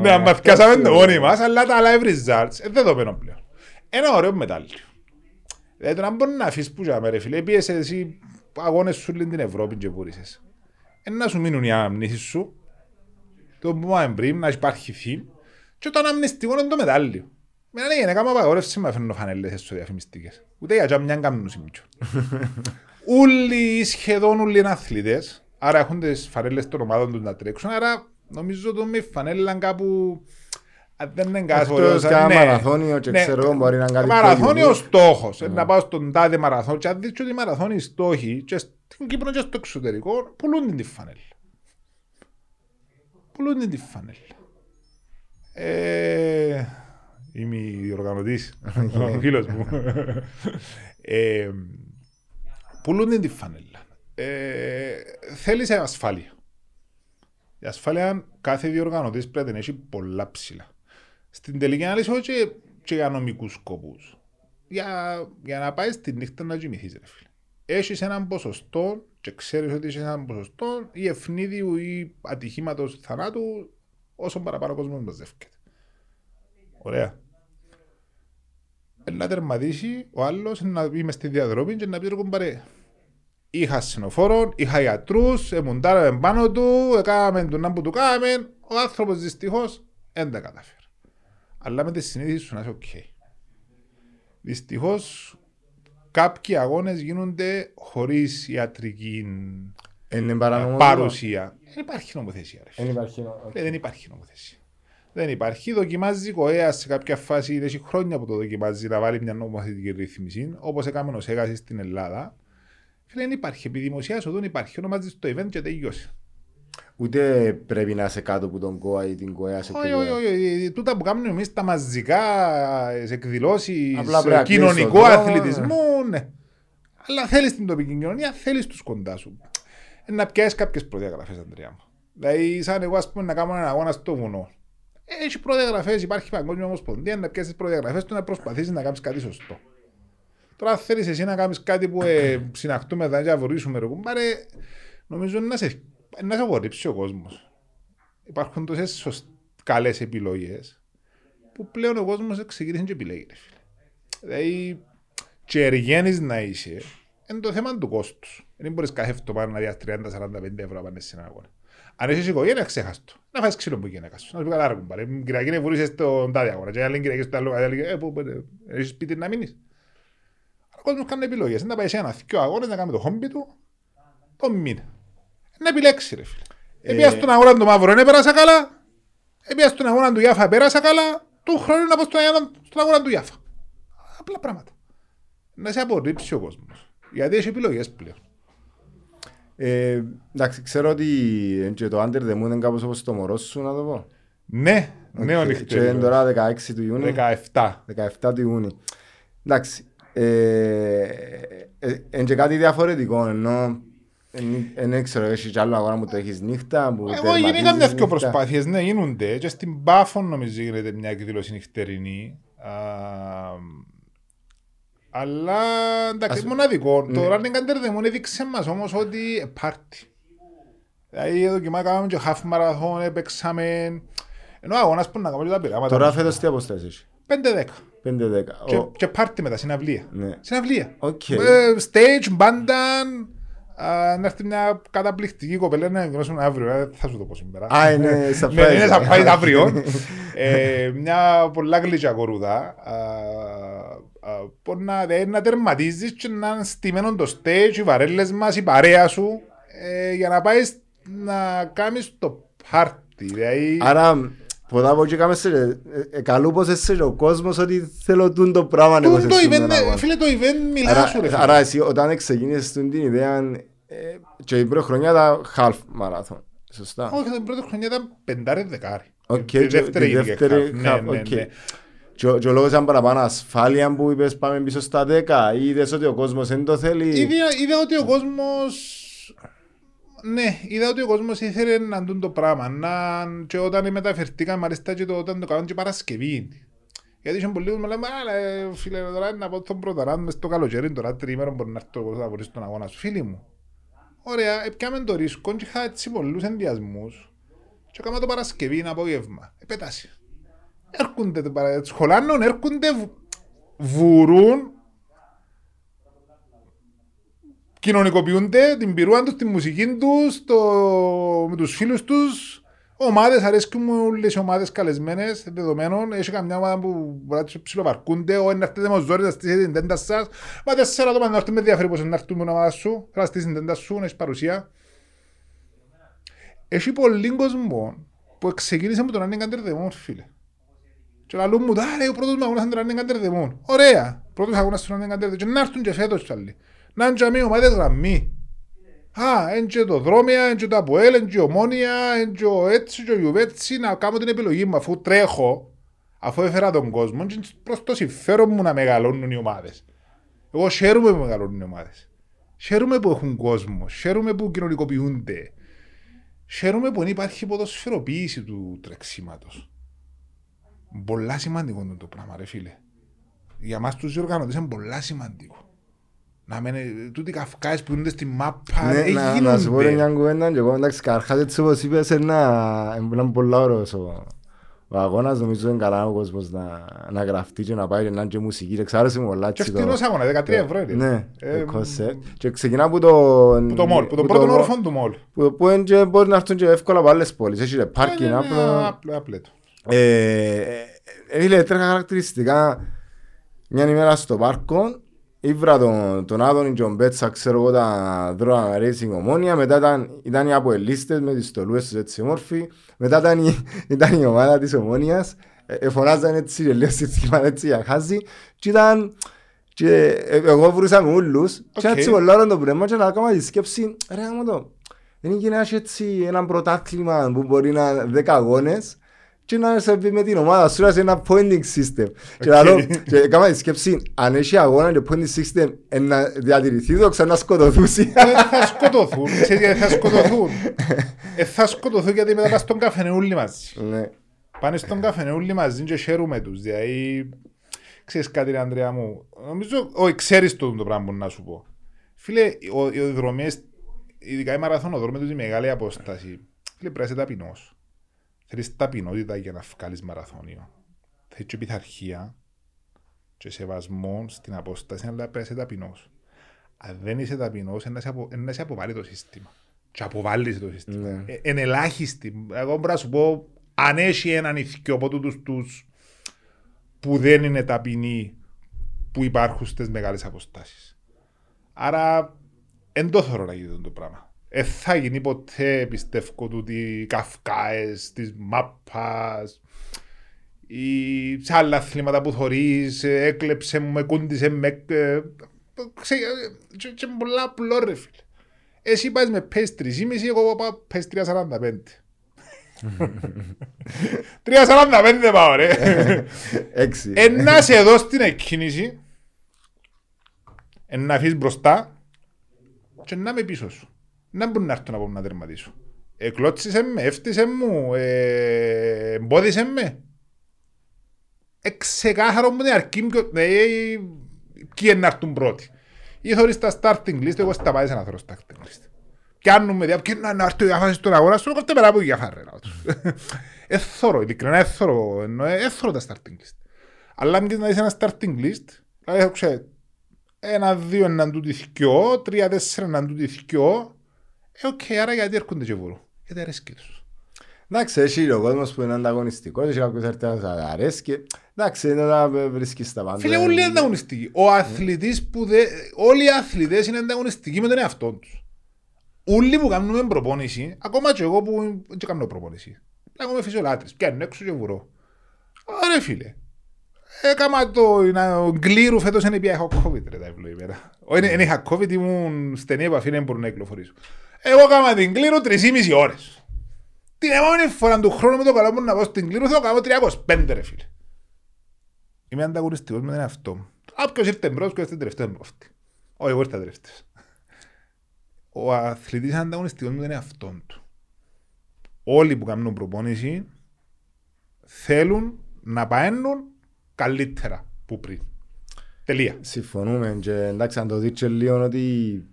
[SPEAKER 2] Ναι, αμαθιάσαμε το όνει μας, αλλά τα live results, ε, δεν το παίρνω πλέον. Ένα ωραίο μετάλλιο. Δηλαδή τώρα μπορείς να αφήσεις που ρε φίλε, πίεσαι εσύ αγώνες σου την Ευρώπη και πούρισες. Ένα να σου μείνουν οι αμνήσεις σου, το που πάμε πριν, να υπάρχει θύμ, και το αναμνηστικό είναι το μετάλλιο. Με ένα γενικά μου απαγόρευση με φέρνω φανέλες στο διαφημιστικές. Ούτε για τζάμ μιαν κάνουν σημείο. Όλοι, σχεδόν όλοι είναι αθλητές, άρα έχουν τις φανέλες των ομάδων τους να τρέξουν, άρα νομίζω ότι με φανέλα κάπου δεν είναι κάτι
[SPEAKER 1] Εκτός και ναι. μαραθώνιο και ναι. ξέρω μπορεί να κάνει
[SPEAKER 2] Μαραθώνιος στόχος. Ναι. Να πάω στον τάδε μαραθώνιο και αν δεις ότι οι μαραθώνιοι στόχοι και στην Κύπρο και στο εξωτερικό πουλούν την φανέλα. Πουλούν την φανέλα. Ε, είμαι οργανωτής, ο φίλος μου. ε, πουλούν την φανέλα. Ε, θέλεις σε ασφάλεια. Η ασφάλεια κάθε διοργανωτής πρέπει να έχει πολλά ψηλά στην τελική ανάλυση όχι και για νομικούς σκοπούς. Για, για να πάεις στη νύχτα να κοιμηθείς ρε φίλε. Έχεις έναν ποσοστό και ξέρεις ότι έχεις έναν ποσοστό ή ευνίδιου ή ατυχήματος θανάτου όσο παραπάνω κόσμος μαζεύκεται. Ωραία. Να τερματίσει ο άλλος να είμαι στη διαδρομή και να πει ρε κουμπάρε. είχα ασθενοφόρο, είχα γιατρούς, εμουντάραμε πάνω του, έκαναμε του ό,τι που του κάναμε, ο άνθρωπος δυστυχώς δεν τα καταφέρει. Αλλά με τη συνείδηση σου να είσαι οκ. Δυστυχώς κάποιοι αγώνες γίνονται χωρίς ιατρική
[SPEAKER 1] Είναι παράνομο.
[SPEAKER 2] παρουσία. Δεν υπάρχει νομοθεσία. Ρε.
[SPEAKER 1] Δεν
[SPEAKER 2] φίλε.
[SPEAKER 1] υπάρχει. νο-
[SPEAKER 2] Ε, Δεν υπάρχει νομοθεσία. Δεν υπάρχει. Δοκιμάζει η ΚΟΕΑ σε κάποια φάση, έχει χρόνια που το δοκιμάζει να βάλει μια νομοθετική ρύθμιση, όπως έκαμε ο Σέγαση στην Ελλάδα. Φίλε, δεν υπάρχει. Επί δημοσία οδού υπάρχει. Ονομάζεις το event και τελειώσει.
[SPEAKER 1] Ούτε πρέπει να είσαι κάτω από τον ΚΟΑ ή την ΚΟΕΑ σε
[SPEAKER 2] Όχι,
[SPEAKER 1] επίπεδο.
[SPEAKER 2] όχι, όχι. Τούτα που κάνουμε εμείς τα μαζικά εκδηλώσεις
[SPEAKER 1] Απλά πρέπει να κλείσεις
[SPEAKER 2] κοινωνικού
[SPEAKER 1] το δρόμο,
[SPEAKER 2] αθλητισμού, ναι. Αλλά θέλεις την τοπική κοινωνία, θέλεις τους κοντά σου. Ε, Να πιάσεις κάποιες προδιαγραφές, Αντρέα μου. Δηλαδή, σαν εγώ, ας πούμε, να κάνω ένα αγώνα στο βουνό. Έχει προδιαγραφές, υπάρχει παγκόσμια ομοσπονδία, να πιάσεις τις προδιαγραφές του να προσπαθήσεις να κάνεις κάτι σωστό. Τώρα, θέλεις εσύ να κάνεις κάτι που ε, συναχτούμε εδώ και βορήσουμε, ρε κουμπάρε, νομίζω να σε, να σε απορρίψει ο κόσμος. Υπάρχουν τόσες καλές επιλογές που πλέον ο κόσμος ξεκίνησε και επιλέγει. ρε φίλε. Δηλαδή, και εργένει να είσαι, είναι το θέμα του κόστους. Δεν μπορείς κάθε εβδομάδα να διάσει 30-45 ευρώ να πάνε σε έναν αγώνα. Αν έχεις οικογένεια, ξέχαστο. Να φας ξύλο που γυναίκα σου. Να σου πει καλά, ρε κουμπάρε. Την Κυριακή είναι βουρήσε στον τάδε αγώνα. Και άλλη Κυριακή στο άλλο. άλλη Κυριακή, Ε, πού, πού, ε, έχεις σπίτι να μείνεις. Ο κόσμος κάνει επιλογές. Να πάει σε ένα θυκιο αγώνες να κάνει το χόμπι του τον μήνα. Να επιλέξει ρε φίλε.
[SPEAKER 1] Ε,
[SPEAKER 2] Επία στον αγώνα του Μαύρου δεν πέρασα καλά. Επία στον αγώνα του Ιάφα πέρασα καλά. Του χρόνου να πω στον αγώνα- στον αγώνα του Ιάφα. Απλά πράγματα. Να σε απορρίψει ο κόσμος. Γιατί έχει επιλογές πλέον.
[SPEAKER 1] Ε, εντάξει, ξέρω ότι ε, και το Under the Moon είναι κάπως όπως το μωρό σου, να το πω.
[SPEAKER 2] Ναι, νέο
[SPEAKER 1] Και- Και είναι
[SPEAKER 2] νυχτερινό.
[SPEAKER 1] τώρα 16 του Ιούνιου.
[SPEAKER 2] 17.
[SPEAKER 1] 17 του Ιούνιου. Εντάξει. Ε, ε, είναι και κάτι διαφορετικό, ενώ δεν ξέρω, έχει κι άλλο αγώνα που το έχεις νύχτα, που
[SPEAKER 2] Εγώ
[SPEAKER 1] τερματίζεις
[SPEAKER 2] γίνηκαν μια δυο
[SPEAKER 1] νύχτα.
[SPEAKER 2] προσπάθειες, ναι, γίνονται. Και στην Πάφων νομίζω γίνεται μια εκδήλωση νυχτερινή. Α, αλλά εντάξει,
[SPEAKER 1] Ας-
[SPEAKER 2] μοναδικό.
[SPEAKER 1] Ναι.
[SPEAKER 2] Το Running Under the Moon έδειξε μας όμως ότι ε, πάρτι. Δηλαδή δοκιμά κάναμε και half marathon, έπαιξαμε. Ενώ ο αγώνας που να κάνουμε και τα πειράματα.
[SPEAKER 1] Τώρα φέτος τι αποστάσεις; Έχει.
[SPEAKER 2] 5-10.
[SPEAKER 1] 5-10.
[SPEAKER 2] Και,
[SPEAKER 1] Ο-
[SPEAKER 2] και πάρτι μετά, συναυλία.
[SPEAKER 1] Ναι.
[SPEAKER 2] Συναυλία.
[SPEAKER 1] Οκ.
[SPEAKER 2] Ε, stage, μπάντα, α, να έρθει μια καταπληκτική κοπέλα να γνώσουμε αύριο, ε, θα σου το πω σήμερα.
[SPEAKER 1] Α, είναι
[SPEAKER 2] Ναι,
[SPEAKER 1] surprise.
[SPEAKER 2] είναι surprise αύριο. Ε, μια πολλά γλυκιά κορούδα. α, α, που να, δε, να τερματίζεις και να είναι στημένο το stage, οι βαρέλες μας, η παρέα σου, ε, για να πάεις να κάνεις το πάρτι. Δηλαδή,
[SPEAKER 1] Άρα, ποτά από εκεί κάμε σε ε, ε, καλού πως εσύ ο κόσμος ότι θέλω τούν το πράγμα εγώ
[SPEAKER 2] τούν
[SPEAKER 1] σε
[SPEAKER 2] το
[SPEAKER 1] σήμερα
[SPEAKER 2] event,
[SPEAKER 1] να
[SPEAKER 2] ε,
[SPEAKER 1] κάνω.
[SPEAKER 2] φίλε, το event μιλά
[SPEAKER 1] Άρα-
[SPEAKER 2] σου ρε φίλε.
[SPEAKER 1] Άρα εσύ όταν ξεκίνησες την ιδέα ε, και η πρώτη χρονιά ήταν half marathon. Σωστά;
[SPEAKER 2] Όχι, την πρώτη χρονιά ήταν πεντάρι δεκάρι.
[SPEAKER 1] Οκ,
[SPEAKER 2] Τη
[SPEAKER 1] και
[SPEAKER 2] δεύτερη
[SPEAKER 1] τη
[SPEAKER 2] γίνηκε
[SPEAKER 1] δεύτερη
[SPEAKER 2] half. Ναι,
[SPEAKER 1] half,
[SPEAKER 2] ναι,
[SPEAKER 1] οκ.
[SPEAKER 2] ναι.
[SPEAKER 1] Και ο- και ο λόγος ήταν παραπάνω ασφάλεια που είπες πάμε πίσω στα 10 ή είδες ότι ο κόσμος δεν το θέλει;
[SPEAKER 2] Είδα, είδα ότι ο κόσμος ναι, είδα ότι ο κόσμος ήθελε να δουν το πράγμα. Να, και όταν μεταφερθήκαν, μάλιστα και το, όταν το κάνουν και Παρασκευή. Γιατί είχαν πολλοί που μου λένε, αλλά ε, φίλε, τώρα είναι από τον πρώτο μες στο καλοκαίρι, τώρα τρίμερο μπορεί να έρθω να βρεις τον αγώνα σου. Φίλοι μου, ωραία, έπιαμε το ρίσκο και είχα έτσι πολλούς ενδιασμούς και έκανα το Παρασκευή, ένα απόγευμα. Επέτασε. Έρχονται, το παρα- σχολάνων, έρχονται, βου- βουρούν κοινωνικοποιούνται την πυρούα τους, τη μουσική τους, το... με τους φίλους τους. Ομάδες, αρέσκουν μου όλες οι ομάδες καλεσμένες, δεδομένων. Έχει καμιά ομάδα που μπορεί να τους ψιλοπαρκούνται. Ο να έρθετε με ζόρι, να στήσετε την τέντα σας. Μα τέσσερα άτομα να έρθουν με διαφέρει πως να έρθουν με την ομάδα σου. Θα στήσεις την τέντα σου, να έχεις παρουσία. Έχει πολύ κόσμο που ξεκίνησε με τον Running Under the Moon, φίλε. Και λαλούν μου, «Τάρε, ο πρώτος μου αγώνας είναι το Running Under the Moon». Ωραία. Πρώτος αγώνας στο Running Under the Moon. Και να έρθουν και φέτος κι άλλοι. Να είναι και αμοί ομάδες γραμμή. Α, είναι και το δρόμια, είναι και το Αποέλ, είναι και η ομόνια, είναι και ο έτσι και ο Ιουβέτσι. Να κάνω την επιλογή μου αφού τρέχω, αφού έφερα τον κόσμο, και προς το συμφέρον μου να μεγαλώνουν οι ομάδες. Εγώ χαίρομαι που μεγαλώνουν οι ομάδες. Χαίρομαι που έχουν κόσμο, χαίρομαι που κοινωνικοποιούνται. Χαίρομαι που δεν υπάρχει ποδοσφαιροποίηση του τρεξίματος. Πολλά σημαντικό είναι το πράγμα, ρε φίλε. Για μας τους διοργανωτές είναι πολλά σημαντικό. Να μένει, τούτοι οι καυκάες που είναι στη μάπα,
[SPEAKER 1] Ναι,
[SPEAKER 2] δεν
[SPEAKER 1] να, να σου πω
[SPEAKER 2] γίνονται.
[SPEAKER 1] μια κουβέντα και εγώ εντάξει καταρχάς έτσι όπως είπες είναι ένα είναι πολλά ωραίος ο, ο αγώνας νομίζω είναι καλά ο κόσμος να, να γραφτεί και να πάει και να είναι και μουσική και ξάρεσε μου πολλά
[SPEAKER 2] Και φτηνός αγώνα, 13 ευρώ είναι.
[SPEAKER 1] Ναι,
[SPEAKER 2] Ε,
[SPEAKER 1] το concept. Και ξεκινά από το...
[SPEAKER 2] Που το μόλ, που τον πρώτον όροφο του μόλ.
[SPEAKER 1] Που, που είναι και μπορεί να έρθουν και εύκολα από άλλες πόλεις. Έχει και πάρκινγκ,
[SPEAKER 2] Ναι, ναι, ναι,
[SPEAKER 1] άπλο.
[SPEAKER 2] απλό- απλέτο.
[SPEAKER 1] Ε, ε, Φίλε, τρέχα χαρακτηριστικά μια ημέρα στο πάρκο Ήβρα τον, τον Άδωνη και τον Πέτσα, ξέρω εγώ, τα δρόμα racing ομόνια. Μετά ήταν, ήταν οι αποελίστες με τις στολούες τους έτσι μόρφοι. Μετά ήταν η, ήταν η ομάδα της Ομόνοιας. Ε, ε, φωνάζαν έτσι και λέω σύστημα έτσι για χάζι. Και ήταν... Και ε, εγώ εβρούσα με ούλους. Και
[SPEAKER 2] Οκ.
[SPEAKER 1] έτσι πολλά το πνεύμα και να κάνω τη σκέψη. Ρε γαμώτο. Δεν είναι να έχει έτσι ένα πρωτάθλημα που μπορεί να είναι δέκα αγώνες και να σε πει με την ομάδα σου να σε ένα pointing system. Και να λέω, και έκανα τη σκέψη, αν έχει αγώνα και pointing system ε, να διατηρηθεί το ξανά σκοτωθούσει.
[SPEAKER 2] Ε, θα σκοτωθούν, ξέρεις γιατί θα σκοτωθούν. Ε, θα σκοτωθούν γιατί μετά πας στον καφενεούλι μαζί.
[SPEAKER 1] Ναι.
[SPEAKER 2] Πάνε στον καφενεούλι μαζί και χαίρουμε τους. Δηλαδή, ξέρεις κάτι ρε Ανδρέα μου, νομίζω, όχι ξέρεις το, το πράγμα που να σου πω. Φίλε, ο- οι οδρομίες, ειδικά οι μαραθωνοδρόμοι τους η μεγάλη απόσταση, φίλε πρέπει να είσαι ταπεινός. Θέλεις ταπεινότητα για να βγάλεις μαραθώνιο. Θέλεις και πειθαρχία και σεβασμό στην απόσταση, αλλά πρέπει να είσαι ταπεινός. Αν δεν είσαι ταπεινός, είναι να σε απο- είναι να σε αποβάλει το σύστημα. Και αποβάλλεις το σύστημα.
[SPEAKER 1] Ναι.
[SPEAKER 2] Ε, εν ελάχιστη. Εγώ μπορώ να σου πω, αν έχει έναν ηθικιο από τούτους τους που δεν είναι ταπεινοί που υπάρχουν στις μεγάλες αποστάσεις. Άρα, δεν το θέλω να γίνει το πράγμα. Δεν θα γίνει ποτέ, πιστεύω, τούτοι οι καυκάες της μάπας ή σε άλλα αθλήματα που θωρείς, ε, έκλεψε μου, με κούντισε, με... ε, ξέ- ε, και- και πολλά απλό ρε φίλε. Εσύ πας με πες 3,5, εγώ πάω πες 3,45. 3,45 πάω ρε.
[SPEAKER 1] Έξι.
[SPEAKER 2] Εν να σε δω στην εκκίνηση, εν να αφήσεις μπροστά και να είμαι πίσω σου. Να μπορεί να έρθω να πω να τερματίσω. Εκλώτσισε με, έφτισε μου, ε, εμπόδισε με. Εξεκάθαρο μου την αρκή μου, ναι, ποιοι είναι να έρθουν πρώτοι. Ή θωρείς τα starting list, εγώ στα πάει σε να θωρώ starting list. Πιάνουμε διά, ποιοι είναι να έρθουν για φάση στον αγώνα σου, κόφτε πέρα από για φάρε. Έθωρο, ειλικρινά έθωρο, εννοώ, έθωρο τα starting list. Αλλά αν και να είσαι ένα starting list, δηλαδή ξέρω, ένα, δύο έναν τούτη θκιό, τρία, τέσσερα έναν τούτη θκιό, ε, οκ, άρα γιατί έρχονται και μπορούν. Γιατί αρέσκει τους.
[SPEAKER 1] Εντάξει, έχει ο κόσμος που είναι ανταγωνιστικός, έχει κάποιος έρθει να σας αρέσει. Εντάξει, είναι να βρίσκεις τα πάντα.
[SPEAKER 2] Φίλε, όλοι είναι ανταγωνιστικοί. Ο αθλητής που δε... Όλοι οι αθλητές είναι ανταγωνιστικοί με τον εαυτό τους. Όλοι που κάνουμε προπόνηση, ακόμα και εγώ που δεν κάνω προπόνηση. Λέγω με φυσιολάτρες, πιάνουν έξω και βουρώ. Ωραία φίλε. Έκαμα το να γκλήρου φέτος είναι πια έχω COVID ρε τα ευλογημένα. Όχι, δεν είχα COVID, ήμουν στενή επαφή, δεν μπορώ να κυκλοφορήσω. Εγώ έκαμα την κλήρου 3,5 ώρες. Την επόμενη φορά του χρόνου με το καλό μου να πάω στην κλήρου θα κάνω 325 ρε φίλε. Είμαι ανταγωνιστικός με τον εαυτό μου. Όποιος ήρθε μπρος και ήρθε τελευταίο με αυτή. Όχι, εγώ ήρθα τελευταίος. Ο αθλητής είναι ανταγωνιστικός με τον εαυτό του. Όλοι που κάνουν προπόνηση θέλουν να παίρνουν καλύτερα που πριν. Τελεία.
[SPEAKER 1] Συμφωνούμε και εντάξει αν το δεις και λίγο ότι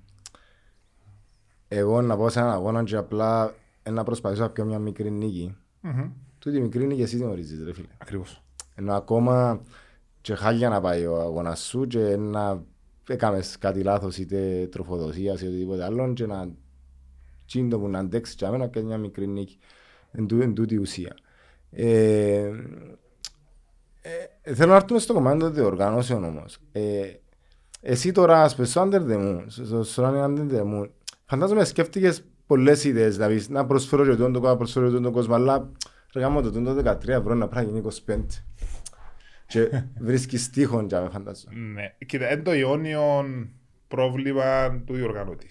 [SPEAKER 1] εγώ να πάω σε έναν αγώνα και απλά ε, να προσπαθήσω να πιω μια μικρή νίκη.
[SPEAKER 2] Μμμ.
[SPEAKER 1] Τούτη η μικρή νίκη εσύ την ορίζεις ρε φίλε.
[SPEAKER 2] Ακριβώς.
[SPEAKER 1] Ενώ ακόμα και χάλια να πάει ο αγώνας σου και να έκαμες κάτι λάθος είτε τροφοδοσίας ή οτιδήποτε άλλο και να τσίντο που να αντέξεις και αμένα και μια μικρή νίκη. Εν, τού, εν τούτη η ουσία. Ε, ε, θέλω να έρθουμε στο κομμάτι των διοργάνωσεων όμως. Ε, εσύ τώρα ας πες στο Under the Moon, στο- στο Running Under the Moon, φαντάζομαι σκέφτηκες πολλές ιδέες, δηλαδή να προσφέρω και τον, να προσφέρω και τον κόσμο, αλλά ρε γάμο το το 13 ευρώ να πρέπει να γίνει 25. Και βρίσκεις τείχον για με φαντάζομαι.
[SPEAKER 2] Ναι. Κοίτα, είναι το ιόνιο πρόβλημα του διοργανώτη.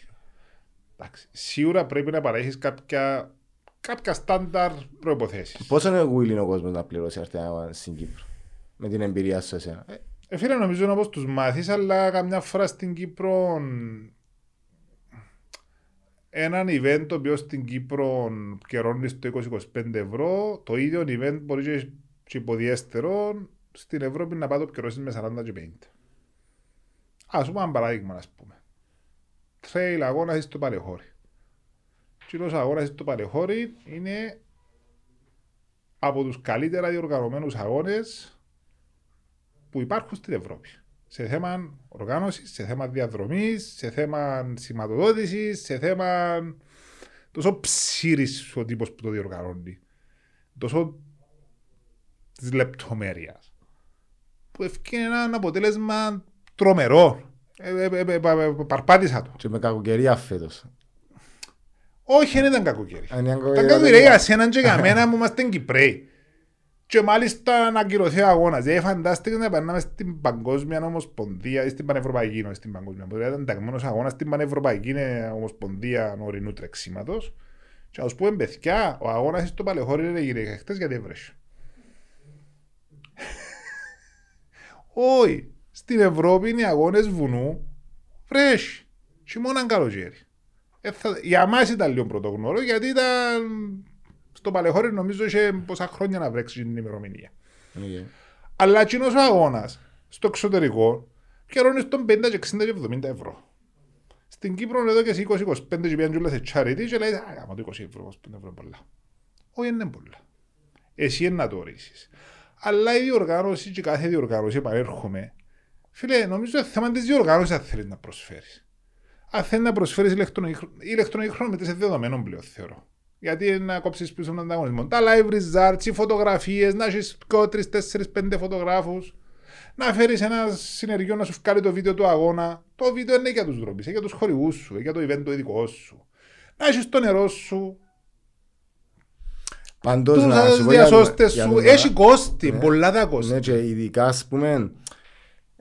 [SPEAKER 2] Εντάξει. Σίγουρα πρέπει να παρέχεις κάποια, κάποια στάνταρ προϋποθέσεις.
[SPEAKER 1] Πόσο είναι willing ο κόσμος να πληρώσει αυτή στην Κύπρο, με την εμπειρία σου εσένα. Ε,
[SPEAKER 2] Ε, φίλε, νομίζω να πως τους μάθεις, αλλά καμιά φορά στην Κύπρο έναν event το οποίο στην Κύπρο καιρώνεις το 20-25 ευρώ, το ίδιο event μπορεί και, και υποδιέστερο στην Ευρώπη να πάει το καιρώσεις με 40 και 50. Ας πούμε ένα παράδειγμα, ας πούμε. Trail αγώνας στο Παλαιχώρι. Κοινός αγώνας στο Παλαιχώρι είναι από τους καλύτερα διοργανωμένους αγώνες που υπάρχουν στην Ευρώπη. Σε θέμα οργάνωσης, σε θέμα διαδρομής, σε θέμα σηματοδότησης, σε θέμα. τόσο ψήρης ο τύπος που το διοργανώνει. Τόσο της λεπτομέρειας. Που ευκαιρία ένα αποτέλεσμα τρομερό. Ε, ε, ε, παρπάτησα το.
[SPEAKER 1] Και με κακοκαιρία φέτος.
[SPEAKER 2] Όχι, δεν ήταν κακοκαιρία.
[SPEAKER 1] Αν είναι
[SPEAKER 2] Τα
[SPEAKER 1] κακοκαιρία,
[SPEAKER 2] κακοκαιρία
[SPEAKER 1] δεν-
[SPEAKER 2] για σένα και για μένα που είμαστε Κυπρέοι. Και μάλιστα να ακυρωθεί ο αγώνας. Δηλαδή φαντάστηκε να περνάμε στην Παγκόσμια Ομοσπονδία ή στην Πανευρωπαϊκή, όχι στην Παγκόσμια. Μπορεί να ήταν ταγμένος αγώνας στην Πανευρωπαϊκή ε, Ομοσπονδία ορεινού τρεξίματος. Και να τους πούμε παιδιά, ο αγώνας στο Παλαιχώρι είναι γύρω χτες γιατί έβρεσε. Όχι. Στην Ευρώπη είναι οι αγώνες βουνού βρέσει. Χειμώνα καλοκαίρι. Ε, θα- για μας ήταν λίγο πρωτόγνωρο γιατί ήταν στο Παλαιχώρι νομίζω είχε πόσα χρόνια να βρέξει την ημερομηνία.
[SPEAKER 1] Οκ.
[SPEAKER 2] Αλλά εκείνος ο αγώνας στο εξωτερικό πληρώνεις τον 50 και 60 και 70 ευρώ. Στην Κύπρο εδώ και σε 20-25 και πιάνε κιόλας σε charity και λέει «Α, άμα το 20 ευρώ, 25 ευρώ είναι πολλά». Όχι, είναι πολλά. Εσύ είναι να το ορίσεις. Αλλά η διοργάνωση και κάθε διοργάνωση επανέρχομαι. Φίλε, νομίζω είναι θέμα της διοργάνωσης αν θέλεις να προσφέρεις. Αν θέλει να προσφέρει ηλεκτρονική, χρ- η ηλεκτρονική χρονομετρήση είναι δεδομένο πλέον, θεωρώ. Γιατί είναι να κόψεις πίσω τον ανταγωνισμό. Τα live results, οι φωτογραφίες, να έχεις τρεις, τέσσερις, πέντε φωτογράφους. Να φέρεις ένα συνεργείο να σου βγάλει το βίντεο του αγώνα. Το βίντεο είναι για τους δρόμου, για τους χορηγούς σου, για το event το ειδικό σου. Να έχεις το νερό σου,
[SPEAKER 1] Πάντως να
[SPEAKER 2] του
[SPEAKER 1] σου πω για το-
[SPEAKER 2] διασώστες
[SPEAKER 1] για
[SPEAKER 2] σου.
[SPEAKER 1] το-
[SPEAKER 2] Έχει κόστη,
[SPEAKER 1] Ναι.
[SPEAKER 2] πολλά τα κόστη.
[SPEAKER 1] Ναι, και ειδικά ας πούμε,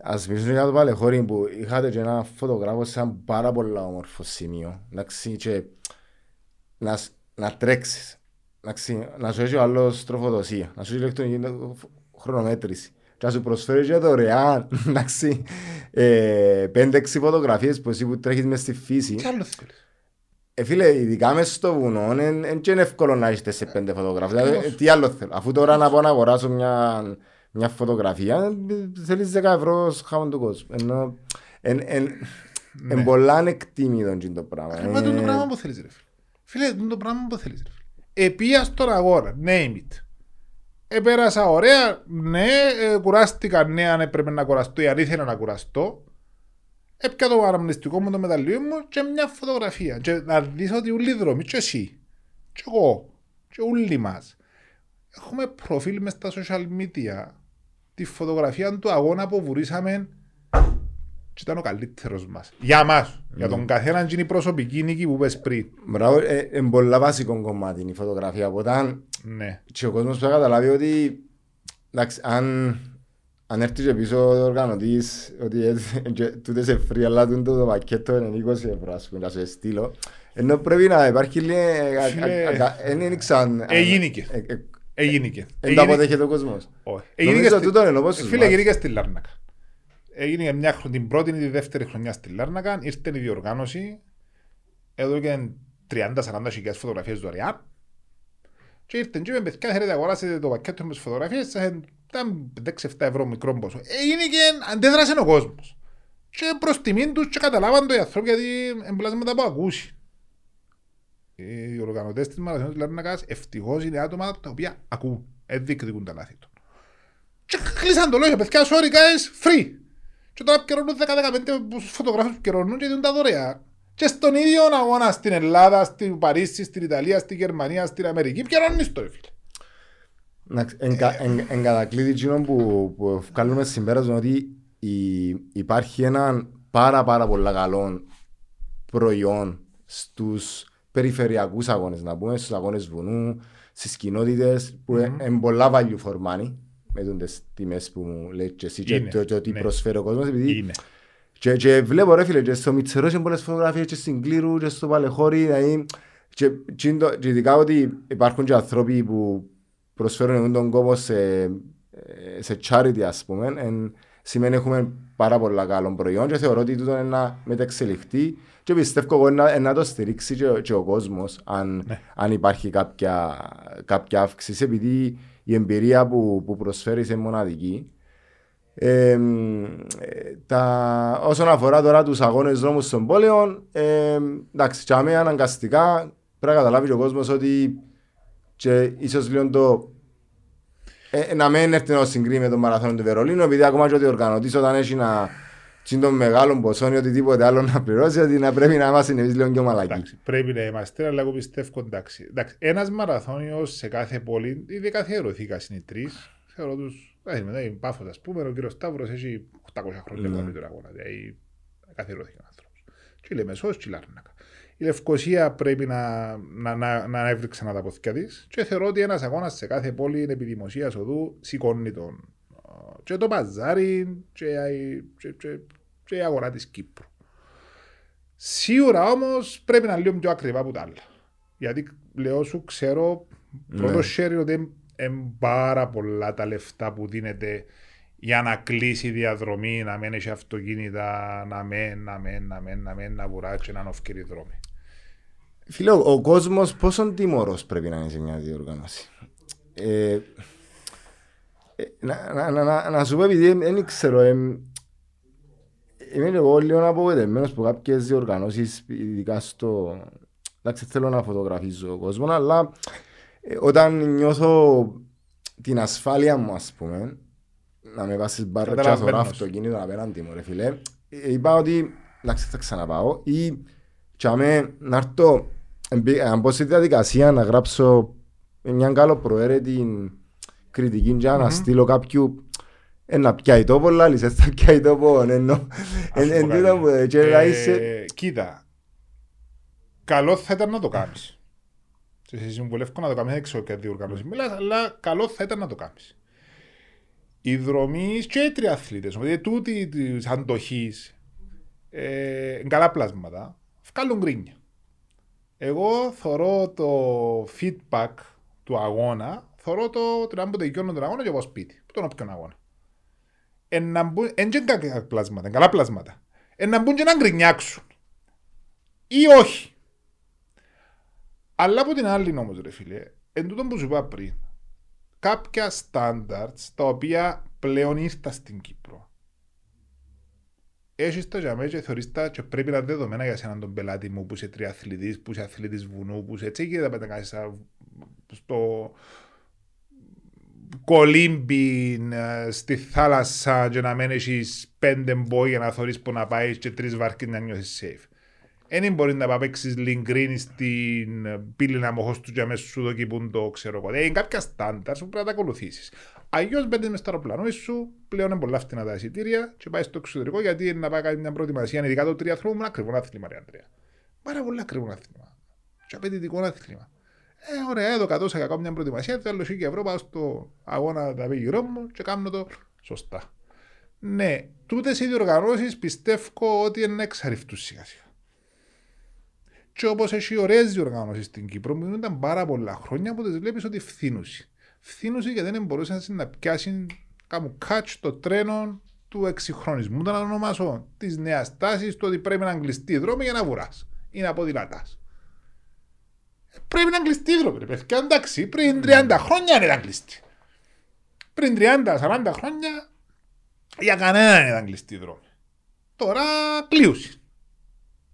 [SPEAKER 1] ας μιλήσουμε για το Παλαιχώρι που είχατε και ένα φωτογράφο σε ένα πάρα πολλά όμορφο σημείο. Εντάξει, και να, σ- να τρέξεις. Εντάξει, να σου έχει ο άλλος τροφοδοσία, να σου έχει ηλεκτρονική χρονομέτρηση. Και να σου προσφέρει και δωρεάν, εντάξει, ε, πέντε-έξι φωτογραφίες που εσύ που τρέχεις μες στη φύση.
[SPEAKER 2] Τι άλλο θέλεις;
[SPEAKER 1] Ε, φίλε, ειδικά μέσα στο βουνό, δεν είναι εύκολο να έχεις σε πέντε φωτογράφους. Δηλαδή,
[SPEAKER 2] Ακριβώς.
[SPEAKER 1] ε, τι άλλο θέλω. Αφού τώρα να πάω να αγοράσω μια, μια φωτογραφία, ε, θέλεις 10 ευρώ σχάμον του κόσμου. Ενώ, εν, εν, εν πολλά ανεκτήμητο είναι το πράγμα.
[SPEAKER 2] Μα το
[SPEAKER 1] Ε,
[SPEAKER 2] πράγμα που θέλεις ρε φίλε. Φίλε, το είναι το πράγμα που θέλεις ρε φίλε. Επία στον αγώνα, name it. Επέρασα ωραία, ναι, ε, κουράστηκα, ναι, αν έπρεπε να κουραστώ ή αν ήθελα να κουραστώ. Έπια το αναμνηστικό μου, το μεταλλείο μου και μια φωτογραφία. Και να δεις ότι όλοι οι δρόμοι, και εσύ, και εγώ, και όλοι μας, έχουμε προφίλ μες στα social media τη φωτογραφία του αγώνα που βουρήσαμε και ήταν ο καλύτερος μας. Για μας. Για τον καθέναν είναι η προσωπική νίκη που πες πριν.
[SPEAKER 1] Μπράβο, ε, είναι πολλά βασικό κομμάτι η φωτογραφία. Οπότε,
[SPEAKER 2] Ναι.
[SPEAKER 1] και ο κόσμος πρέπει να καταλάβει ότι εντάξει, αν, αν έρθεις και πίσω ο οργανωτής ότι έτσι, και τούτες σε free αλλά τούτο το πακέτο είναι 20 ευρώ ας πούμε να σου στείλω ενώ πρέπει να υπάρχει λίγο
[SPEAKER 2] Φίλε,
[SPEAKER 1] δεν ήξαν
[SPEAKER 2] εγίνηκε. Έγινε και.
[SPEAKER 1] δεν το
[SPEAKER 2] Έγινε-
[SPEAKER 1] αποδέχεται ο κόσμος
[SPEAKER 2] Όχι. Έγινε και
[SPEAKER 1] νομίζω
[SPEAKER 2] στη-
[SPEAKER 1] τούτο είναι όπως στους
[SPEAKER 2] Φίλε,
[SPEAKER 1] μάτς.
[SPEAKER 2] έγινε και στη Λάρνακα. Έγινε μια χρονιά, την πρώτη ή τη δεύτερη χρονιά στη Λάρνακα, ήρθε η διοργάνωση, εδώ και 30-40 χιλιάδες φωτογραφίες δωρεάν και ήρθε και είπε, παιδιά, θέλετε να αγοράσετε το πακέτο με τις φωτογραφίες, σας ήταν 6-7 ευρώ μικρό ποσό. Έγινε και αντέδρασε ο κόσμος. Και προς τιμήν τους και καταλάβαν το οι άνθρωποι γιατί εμπλάσματα που ακούσει. Οι οργανωτές της Μαραθώνης της Λάρνακας ευτυχώς είναι άτομα τα οποία ακούν, δεν διεκδικούν τα λάθη τους. Και κλείσαν το λόγιο, παιδιά, sorry guys, free. Και τώρα επικαιρώνουν 10-15 φωτογράφους που επικαιρώνουν και δίνουν τα δωρεά. Και στον ίδιο αγώνα στην Ελλάδα, στην Παρίσι, στην Ιταλία, στην Γερμανία, στην Αμερική, επικαιρώνεις το, ρε φίλε.
[SPEAKER 1] Εντάξει, εν κα- εν- εν κατακλείδη εκείνο που, που βγάλουμε συμπέρασμα ότι η- υπάρχει ένα πάρα πάρα πολύ καλό προϊόν στους περιφερειακούς αγώνες, να πούμε, στους αγώνες βουνού, στις κοινότητες που είναι πολλά value for money, με τις τιμές που μου λέει και εσύ και
[SPEAKER 2] Είναι,
[SPEAKER 1] το, το τι
[SPEAKER 2] ναι.
[SPEAKER 1] προσφέρει ο κόσμος, επειδή
[SPEAKER 2] Είναι.
[SPEAKER 1] και, και βλέπω ρε φίλε, και στο Μητσερός έχει πολλές φωτογραφίες και στην Κλήρου και στο Παλαιχώρι, δηλαδή, και, και, είναι το- και ειδικά ότι υπάρχουν και άνθρωποι που προσφέρουν τον κόπο σε, ε, σε charity ας πούμε, εν, σημαίνει έχουμε πάρα πολλά καλό προϊόν και θεωρώ ότι τούτο είναι να μεταξελιχθεί και πιστεύω εγώ να, να το στηρίξει και, και ο κόσμος αν,
[SPEAKER 2] Ναι.
[SPEAKER 1] αν υπάρχει κάποια, κάποια αύξηση επειδή η εμπειρία που, που προσφέρεις είναι μοναδική. Ε, ε, τα, όσον αφορά τώρα τους αγώνες δρόμους των πόλεων, ε, εντάξει, και αμέ αναγκαστικά πρέπει να καταλάβει και ο κόσμος ότι και ίσως λίγο το ε, να μην έρθει να συγκρίνει με τον μαραθώνιο του Βερολίνου, επειδή ακόμα και ο διοργανωτής όταν έχει να είναι τον μεγάλο ποσό ή οτιδήποτε άλλο να πληρώσει, ότι να πρέπει να είμαστε εμείς λίγο και μαλακοί.
[SPEAKER 2] Εντάξει, πρέπει να είμαστε, αλλά εγώ πιστεύω εντάξει. εντάξει ένας μαραθώνιος σε κάθε πόλη, ήδη κάθε ερωθήκα είναι τρεις, θεωρώ τους, δηλαδή πάφος ας πούμε, ο κύριος Σταύρος έχει 800 χρόνια ναι. μεγαλύτερο αγώνα, δηλαδή κάθε ερωθήκα άνθρωπος. Και η Λεμεσός και η Λάρνακα. Η Λευκοσία πρέπει να, να, να, να έβρει ξανά τα ποθηκιά της. Και θεωρώ ότι ένας αγώνας σε κάθε πόλη επί δημοσία οδού σηκώνει τον. Και το παζάρι και, και, και, και η αγορά της Κύπρου. Σίγουρα όμως πρέπει να είναι λίγο πιο ακριβά από τα άλλα. Γιατί λέω σου, ξέρω ναι. πρώτο χέρι ότι είναι πάρα πολλά τα λεφτά που δίνεται για να κλείσει η διαδρομή, να μένει σε αυτοκίνητα, να μένει, να μένει, να μένει, να μένει, να βουράξει, να είναι δρόμοι.
[SPEAKER 1] Φίλε, ο κόσμος πόσο τιμωρός πρέπει να είναι σε μια διοργάνωση; Ε, ε, να, να, να, να, σου πω επειδή δεν ξέρω, ε, είμαι εγώ λίγο απογοητευμένος από κάποιες διοργανώσεις, ειδικά στο... Εντάξει, θέλω να φωτογραφίζω ο κόσμο, αλλά ε, όταν νιώθω την ασφάλεια μου, ας πούμε, να με βάσεις μπάρρα και να θωρώ αυτοκίνητο απέναντι μου, ρε φίλε, ε, είπα ότι, εντάξει, θα ξαναπάω ή και να έρθω αν πω στη διαδικασία να γράψω μια καλό προαίρετη κριτική για να στείλω κάποιου ένα πιάει τόπο, λάλης, θα πιάει τόπο, ενώ εν τούτα που
[SPEAKER 2] ε, Κοίτα, καλό θα ήταν να το κάνεις. Σε συμβουλεύω να το κάνεις, δεν ξέρω και διοργανώσεις μιλάς, αλλά καλό θα ήταν να το κάνεις. Οι δρομείς και οι τριαθλήτες, δηλαδή τούτοι της αντοχής, ε, καλά πλάσματα, βγάλουν γκρίνια. Εγώ θωρώ το feedback του αγώνα, θωρώ το ότι να τελειώνω τον αγώνα και εγώ σπίτι, τον όποιον αγώνα. Εν μπουν, εν και καλά πλάσματα, καλά πλάσματα. Εν να μπουν και να γκρινιάξουν. Ή όχι. Αλλά από την άλλη όμως ρε φίλε, εν τούτο που σου είπα πριν, κάποια standards τα οποία πλέον ήρθα στην Κύπρο έχεις τα για και θεωρείς τα και πρέπει να είναι δεδομένα για σένα τον πελάτη μου που είσαι τριαθλητής, που είσαι αθλητής βουνού, που είσαι έτσι και δεν κάνεις στο κολύμπι ε, στη θάλασσα και να μένεις έχεις πέντε μπόι για να θεωρείς που να πάεις και τρεις βάρκες να νιώθεις safe. Δεν μπορεί να πάει παίξεις λιγκρίνι στην πύλη να μοχώς του και αμέσως σου δοκιμούν το ξέρω εγώ. Είναι κάποια στάνταρ που πρέπει να τα ακολουθήσεις. Αλλιώς μπαίνεις μες στο αεροπλάνο σου, πλέον είναι πολλά φτηνά τα εισιτήρια και πάει στο εξωτερικό γιατί είναι να πάει κάνει μια προετοιμασία. Ειδικά το τριαθρό μου είναι ακριβό άθλημα, ρε Αντρέα. Πάρα πολύ ακριβό άθλημα. Και απαιτητικό άθλημα. Ε, ωραία, εδώ κατώσα για μια προετοιμασία, θέλω και ευρώ, πάω στο αγώνα τα πει γύρω μου και κάνω το σωστά. Ναι, τούτες οι διοργανώσεις πιστεύω ότι είναι εξαρριφτού σιγά σιγά. Και όπως έχει ωραίες διοργανώσεις στην Κύπρο, μου ήταν πάρα πολλά χρόνια που τις βλέπεις ότι φθήνουσι φθήνουσε γιατί δεν μπορούσαν να πιάσουν κάπου κάτσο το τρένο του εξυγχρονισμού, να ονομάσω τη νέα τάση, το ότι πρέπει να κλειστεί η δρόμη για να βουράς ή να αποδηλατά. Πρέπει να κλειστεί η δρόμη, παιδιά. Εντάξει, πριν 30 χρόνια ήταν κλειστή. Πριν 30-40 χρόνια για κανέναν δεν ήταν κλειστή η δρόμη. Τώρα κλείουσε.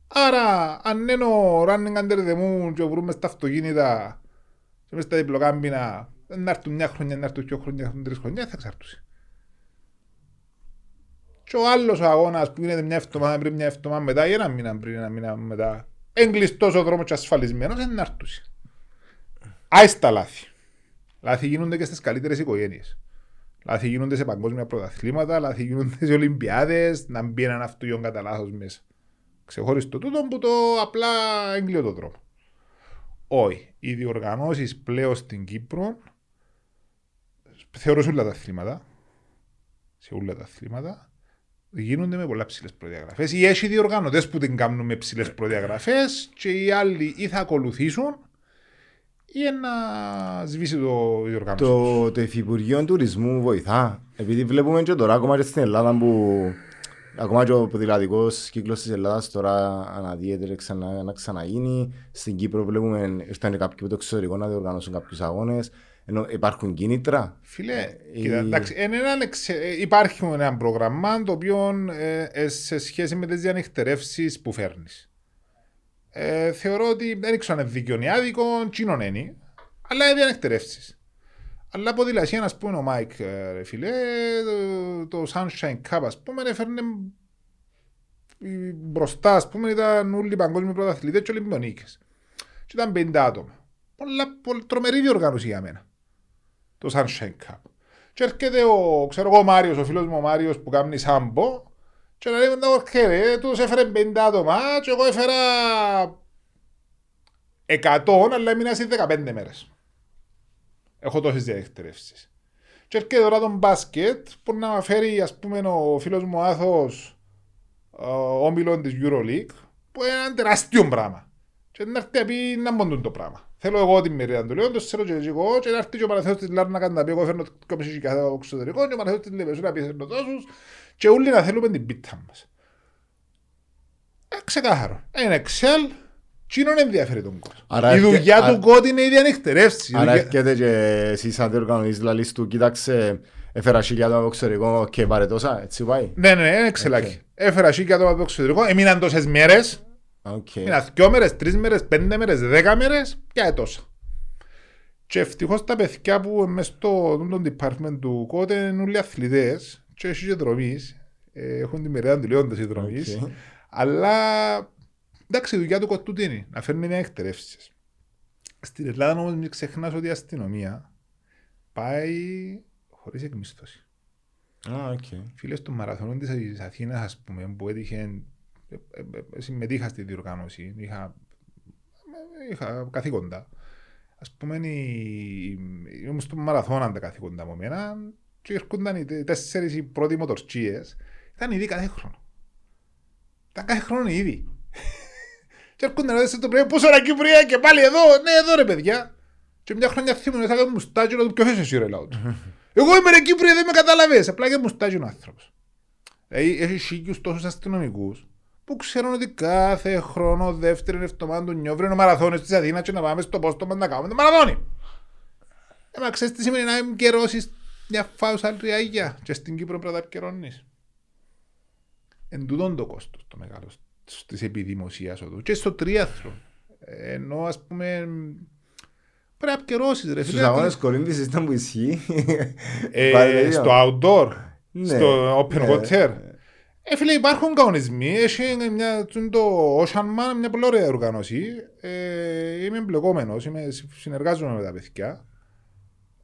[SPEAKER 2] Άρα, αν είναι ο running under the moon και βρούμε στα αυτοκίνητα και μέσα στα διπλοκάμπινα να έρθουν μια χρονιά, να έρθουν δύο χρόνια, να έρθουν τρεις χρονιά, θα εξαρτούσε. Και ο άλλος ο αγώνας που γίνεται μια εβδομάδα πριν, μια εβδομάδα μετά, ή ένα μήνα πριν, ένα μήνα μετά, έγκλειστος ο δρόμος και ασφαλισμένος, δεν έρθουν. Άι τα λάθη. Λάθη γίνονται και στις καλύτερες οικογένειες. Λάθη γίνονται σε παγκόσμια πρωταθλήματα, λάθη γίνονται σε Ολυμπιάδες, να μπει έναν αυτογειόν κατά λάθος μέσα. Ξεχώριστο τούτο που το απλά έγκλειο το δρόμο. Όχι. Οι διοργανώσει πλέον στην Κύπρο θεωρώ σε όλα τα αθλήματα, σε όλα τα αθλήματα, γίνονται με πολλά ψηλές προδιαγραφές. Ή έχει διοργανωτέ που την κάνουν με ψηλές προδιαγραφές και οι άλλοι ή θα ακολουθήσουν ή να σβήσει το διοργάνωση.
[SPEAKER 1] Το, το Υφυπουργείο Τουρισμού βοηθά. Επειδή βλέπουμε και τώρα ακόμα και στην Ελλάδα που ακόμα και ο ποδηλατικός κύκλος της Ελλάδας τώρα αναδύεται ξανά, να ξαναγίνει. Στην Κύπρο βλέπουμε ήρθαν κάποιοι από το εξωτερικό να διοργανώσουν κάποιους αγώνες. Ενώ υπάρχουν κίνητρα.
[SPEAKER 2] Φίλε, ε, κοίτα, εντάξει, ένα, ε, υπάρχει ένα πρόγραμμα το οποίο ε, ε, σε σχέση με τις διανυκτερεύσει που φέρνεις. Ε, θεωρώ ότι δεν ξέρω αν είναι δίκαιο ή άδικο, τζείνον είναι, αλλά είναι διανυκτερεύσει. Αλλά ποδηλασία, ας πούμε, ο Μάικ, ε, ρε φίλε, το, το Sunshine Cup, ας πούμε, έφερνε μπροστά, ας πούμε, ήταν όλοι οι παγκόσμιοι πρωταθλητές και Ολυμπιονίκες. Και ήταν 50 άτομα. Πολλά, πολλά τρομερή διοργάνωση για μένα. Το Sunshine Cup. Και έρχεται ο, ξέρω εγώ, ο Μάριος, ο φίλος μου ο Μάριος που κάνει σάμπο και να λέει, «Οκ, ρε, τους έφερε 50 άτομα και εγώ έφερα 100, αλλά έμεινα στις 15 μέρες. Έχω τόσες διαδεχτερεύσεις. Και έρχεται τώρα τον μπάσκετ που να φέρει, ας πούμε, ο φίλος μου Άθος, ο όμιλον της EuroLeague, που είναι ένα τεράστιο πράγμα. Και να έρθει να πει να μποντούν το πράγμα. Θέλω εγώ την μερίδα του λέω, το ξέρω και εγώ και να έρθει και ο Παναθέος της Λάρνας να κάνει τα πει, εγώ φέρνω το μισής κάθε εξωτερικός και ο Παναθέος της Λεβεσού να πει θέλω τόσους και όλοι να θέλουμε την πίτα μας. Ε, ξεκάθαρο. Είναι Excel, είναι ενδιαφέρει τον κόσμο. Η δουλειά του κότη είναι ήδη ανοιχτερεύση.
[SPEAKER 1] Άρα έρχεται και εσείς αν διοργανωνείς λαλείς του, κοίταξε, έφερα σίγια το εξωτερικό και πάρε τόσα, έτσι πάει.
[SPEAKER 2] Ναι, ναι, είναι εξελάκι. Έφερα σίγια το εξωτερικό, έμειναν τόσες μέρες,
[SPEAKER 1] Okay.
[SPEAKER 2] Μείναν δυο μέρες, τρεις μέρες, πέντε μέρες, δέκα μέρες και τόσα. Και ευτυχώς τα παιδιά που μες στο department του κότε είναι όλοι αθλητές και έχει και δρομείς, ε, έχουν τη μερίδα τελειώντας οι δρομείς, okay. αλλά εντάξει η δουλειά του κοτού τι είναι, να φέρνει μια εκτερεύσεις. Στην Ελλάδα όμως μην ξεχνάς ότι η αστυνομία πάει χωρίς εκμίσθωση.
[SPEAKER 1] Ah, okay.
[SPEAKER 2] Φίλες του μαραθωνών της Αθήνας ας πούμε που έτυχε συμμετείχα στη διοργάνωση, είχα, είχα καθήκοντα. Α πούμε, ήμουν στο μαραθώνα τα καθήκοντα μου μένα και έρχονταν οι τέσσερις οι πρώτοι μοτορτσίες, ήταν ήδη κάθε χρόνο. Ήταν κάθε χρόνο ήδη. και έρχονταν εδώ το πρωί, πόσο ώρα Κύπρια και πάλι εδώ, ναι εδώ ρε παιδιά. Και μια χρόνια θυμούν, θα κάνω μουστάκι, να του ποιος εσύ ρε λαό του. Εγώ είμαι ρε Κύπρια, δεν με καταλαβαίνεις, απλά και μουστάκι ο άνθρωπος. Δηλαδή έχει σίγιους τόσους αστυνομικούς που ξέρουν ότι κάθε χρόνο δεύτερη εβδομάδα του νιόβρι είναι ο μαραθώνιος της Αθήνας και να πάμε στο πόστο μας να κάνουμε το μαραθώνιο. Ε, μα ξέρεις τι σημαίνει να επικαιρώσεις μια φάουσα ριάγια και στην Κύπρο πρέπει να τα επικαιρώνεις. Εν τούτον το κόστος το μεγάλο της επιδημοσίας οδού και στο τρίαθρο. Ενώ ας πούμε πρέπει να επικαιρώσεις ρε
[SPEAKER 1] φίλε. Στους αγώνες κολύμπης ήταν που ισχύει.
[SPEAKER 2] Ε, στο outdoor, ναι. στο open ναι. water. Ε, φίλε, υπάρχουν κανονισμοί. Έχει μια, το Ocean Man, μια πολύ ωραία οργάνωση. Ε, είμαι εμπλεκόμενος, συνεργάζομαι με τα παιδιά.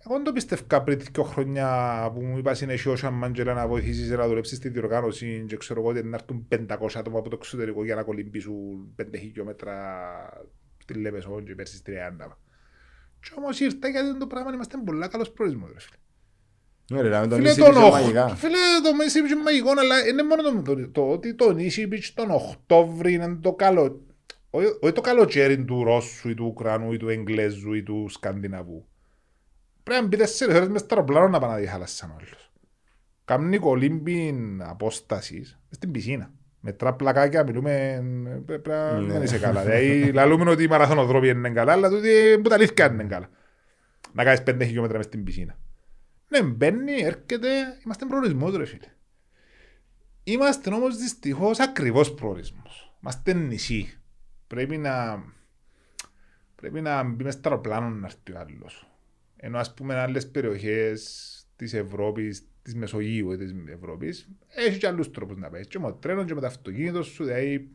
[SPEAKER 2] Εγώ δεν το πιστεύω πριν δύο χρόνια που μου είπα είναι ο Ocean Man και να βοηθήσεις να δουλέψεις στη διοργάνωση και ξέρω εγώ ότι να έρθουν 500 άτομα από το εξωτερικό για να κολυμπήσουν 5 χιλιόμετρα στη Λεμεσόν και πέρσι 30. Και όμως ήρθα γιατί το πράγμα είμαστε πολύ καλός προορισμός. Φίλε.
[SPEAKER 1] Ναι, ρε, το νησί είναι μαγικά.
[SPEAKER 2] Φίλε, το νησί είναι μαγικό, αλλά είναι μόνο το, το ότι το νησί τον Οκτώβρη είναι το καλό. Όχι το καλοκαίρι του Ρώσου ή του Ουκρανού ή του Εγγλέζου ή του Σκανδιναβού. Πρέπει να μπει τέσσερις ώρες μες στο πλάνο να πάνε να διχαλάσσαν όλους. Κάμνει κολύμπιν απόστασης στην πισίνα. Με τραπλακάκια μιλούμε, πρέπει να ναι. είσαι καλά. Δηλαδή, λαλούμε ότι οι μαραθωνοδρόμοι είναι καλά, αλλά τούτοι που τα αλήθεια είναι καλά. Να κάνεις πέντε χιλιόμετρα μες στην πισίνα. Ναι, μπαίνει, έρχεται, είμαστε προορισμός ρε φίλε. Είμαστε όμως δυστυχώς ακριβώς προορισμός. Είμαστε νησί. Πρέπει να, πρέπει να μπει μες στο αεροπλάνο να έρθει ο άλλος. Ενώ ας πούμε άλλες περιοχές της Ευρώπης, της Μεσογείου της Ευρώπης, έχει και άλλους τρόπους να πάει. Και με το τρένος και με το αυτοκίνητο σου, δηλαδή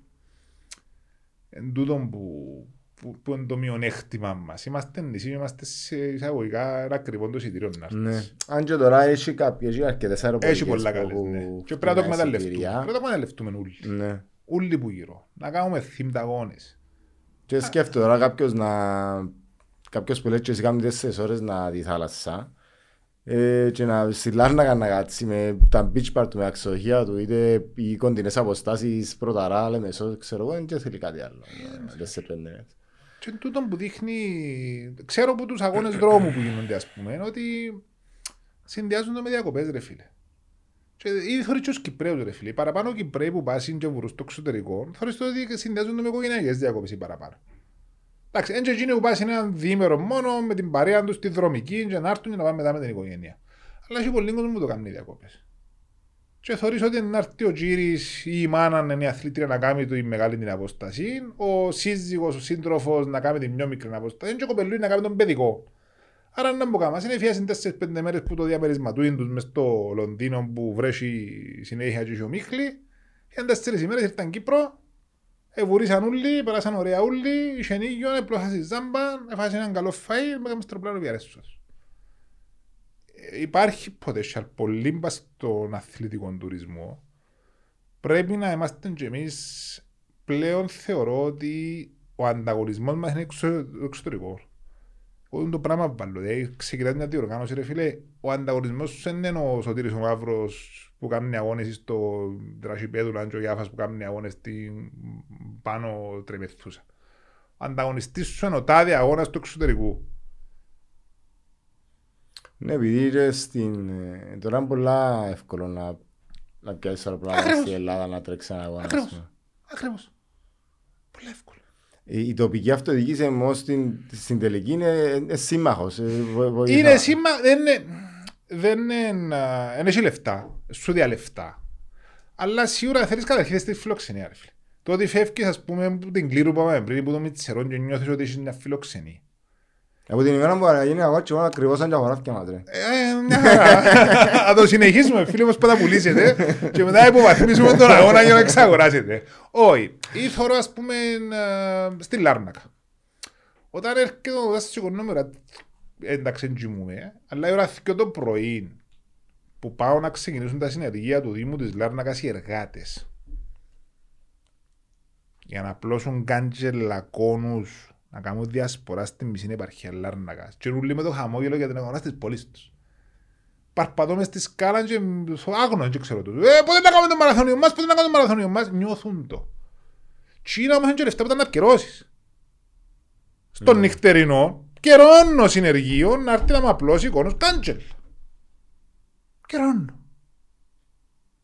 [SPEAKER 2] εν τούτον που που, που είναι το μειονέκτημα μας. Είμαστε νησί, είμαστε σε εισαγωγικά ένα ακριβό το εισιτήριο να έρθεις. Ναι.
[SPEAKER 1] Αν και τώρα έχει κάποιοι, έχει αρκετές αεροπορικές.
[SPEAKER 2] Έχει πολλά καλές, ναι. Και πρέπει να το εκμεταλλευτούμε. Πρέπει να το εκμεταλλευτούμε όλοι. Ναι. Όλοι που γύρω. Να κάνουμε θύμτα αγώνες.
[SPEAKER 1] Και σκέφτομαι τώρα κάποιος να... Κάποιος που λέει και εσύ κάνουν τέσσερις ώρες να δει θάλασσα ε, και να στη Λάρνακα να κάτσει με τα beach part του, με αξιοχεία του είτε οι κοντινές αποστάσεις πρωταρά, λέμε, ξέρω εγώ, δεν θέλει κάτι άλλο. Δεν σε πέντε
[SPEAKER 2] και τούτο που δείχνει, ξέρω από τους αγώνες δρόμου που γίνονται ας πούμε, ότι συνδυάζονται με διακοπές ρε φίλε. Και ήδη θωρείς και ως Κυπρέους ρε φίλε. Παραπάνω Κυπρέοι που πάσουν και βουρούν στο εξωτερικό, θωρείς το ότι συνδυάζονται με οικογενειακές διακοπές ή παραπάνω. Εντάξει, έτσι εκείνοι που πάσουν έναν διήμερο μόνο με την παρέα τους στη δρομική και να έρθουν και να πάνε μετά με την οικογένεια. Αλλά έχει πολύ κόσμο που το κάνουν οι διακοπές. Και θεωρείς ότι να έρθει ο Τζίρις ή η μάνα είναι η αθλήτρια να κάνει τη μεγάλη την απόσταση, ο σύζυγος, ο σύντροφος να κάνει την πιο μικρή απόσταση και ο κοπελούι να κάνει τον παιδικό. Άρα να μπω κάμα, είναι φιάσουν τέσσερις πέντε μέρες που το διαμερισματούιν τους μες στο Λονδίνο που βρέσει συνέχεια και ο Μίχλη. Είχαν τέσσερις ημέρες, ήρθαν Κύπρο, ευουρήσαν όλοι, περάσαν ωραία όλοι, είχαν ήγιο, έπλωσαν στη ζάμπα, έφασαν έναν καλό φαΐ, με στο πλάνο βιαρέσσος. Υπάρχει potential πολύ μπας στον αθλητικό τουρισμό. Πρέπει να είμαστε και εμείς πλέον θεωρώ ότι ο ανταγωνισμός μας είναι εξω, εξωτερικό. Όχι το πράγμα που βάλω. Δηλαδή, ξεκινάς μια διοργάνωση, ρε φίλε, ο ανταγωνισμός σου δεν είναι ο Σωτήρης ο Μαύρος που κάνει αγώνες στο τρασιπέδου, και ο Γιάφας που κάνει αγώνες στην πάνω τρεμεθούσα. Ο ανταγωνιστής σου είναι ο τάδε αγώνας του εξωτερικού.
[SPEAKER 1] Ναι, επειδή στην... Ε, τώρα είναι πολλά εύκολο να, να πιάσεις αεροπλάνα στην Ελλάδα να τρέξεις ένα αγώνα.
[SPEAKER 2] Ακριβώς. Ακριβώς. Πολύ εύκολο.
[SPEAKER 1] Η, τοπική αυτοδιοίκηση όμω στην, στην τελική είναι, είναι σύμμαχος.
[SPEAKER 2] Ε, είναι σύμμαχο. Δεν είναι. Δεν είναι. Δεν έχει λεφτά. Σου δια λεφτά. Αλλά σίγουρα θέλεις καταρχήν στη φιλοξενία. Ρε. Το ότι φεύγεις, ας πούμε, από την κλήρου που πάμε πριν, που το μητσερόν και νιώθεις ότι έχει μια φιλοξενία.
[SPEAKER 1] Από την ημέρα που γίνει αγώ και εγώ ακριβώς σαν και αγοράφηκε μάτρε.
[SPEAKER 2] Θα το συνεχίσουμε φίλοι μας που θα πουλήσετε και μετά υποβαθμίσουμε τον αγώνα για να εξαγοράσετε. Όχι, ήθωρο ας πούμε στη Λάρνακα. Όταν έρχεται ο δάσος οικονόμερα, εντάξει εντζημούμε, αλλά η ώρα και το πρωί που πάω να ξεκινήσουν τα συνεργεία του Δήμου της Λάρνακας οι εργάτες για να πλώσουν κάντζελακόνους να κάνουν διασπορά στην μισή επαρχία Λάρνακα. Και ρούλοι με το χαμόγελο για την αγορά της πόλης τους. Παρπατώ μες στη σκάλα και στο άγνο και ξέρω τους. Ε, πότε να κάνουμε το μαραθώνιο μας, πότε να κάνουμε το μαραθώνιο μας. Νιώθουν το. Τι είναι όμως και λεφτά που ήταν να επικαιρώσεις. Στον mm. νυχτερινό, καιρώνω συνεργείο να έρθει να με απλώσει εικόνος κάντζελ. Καιρώνω.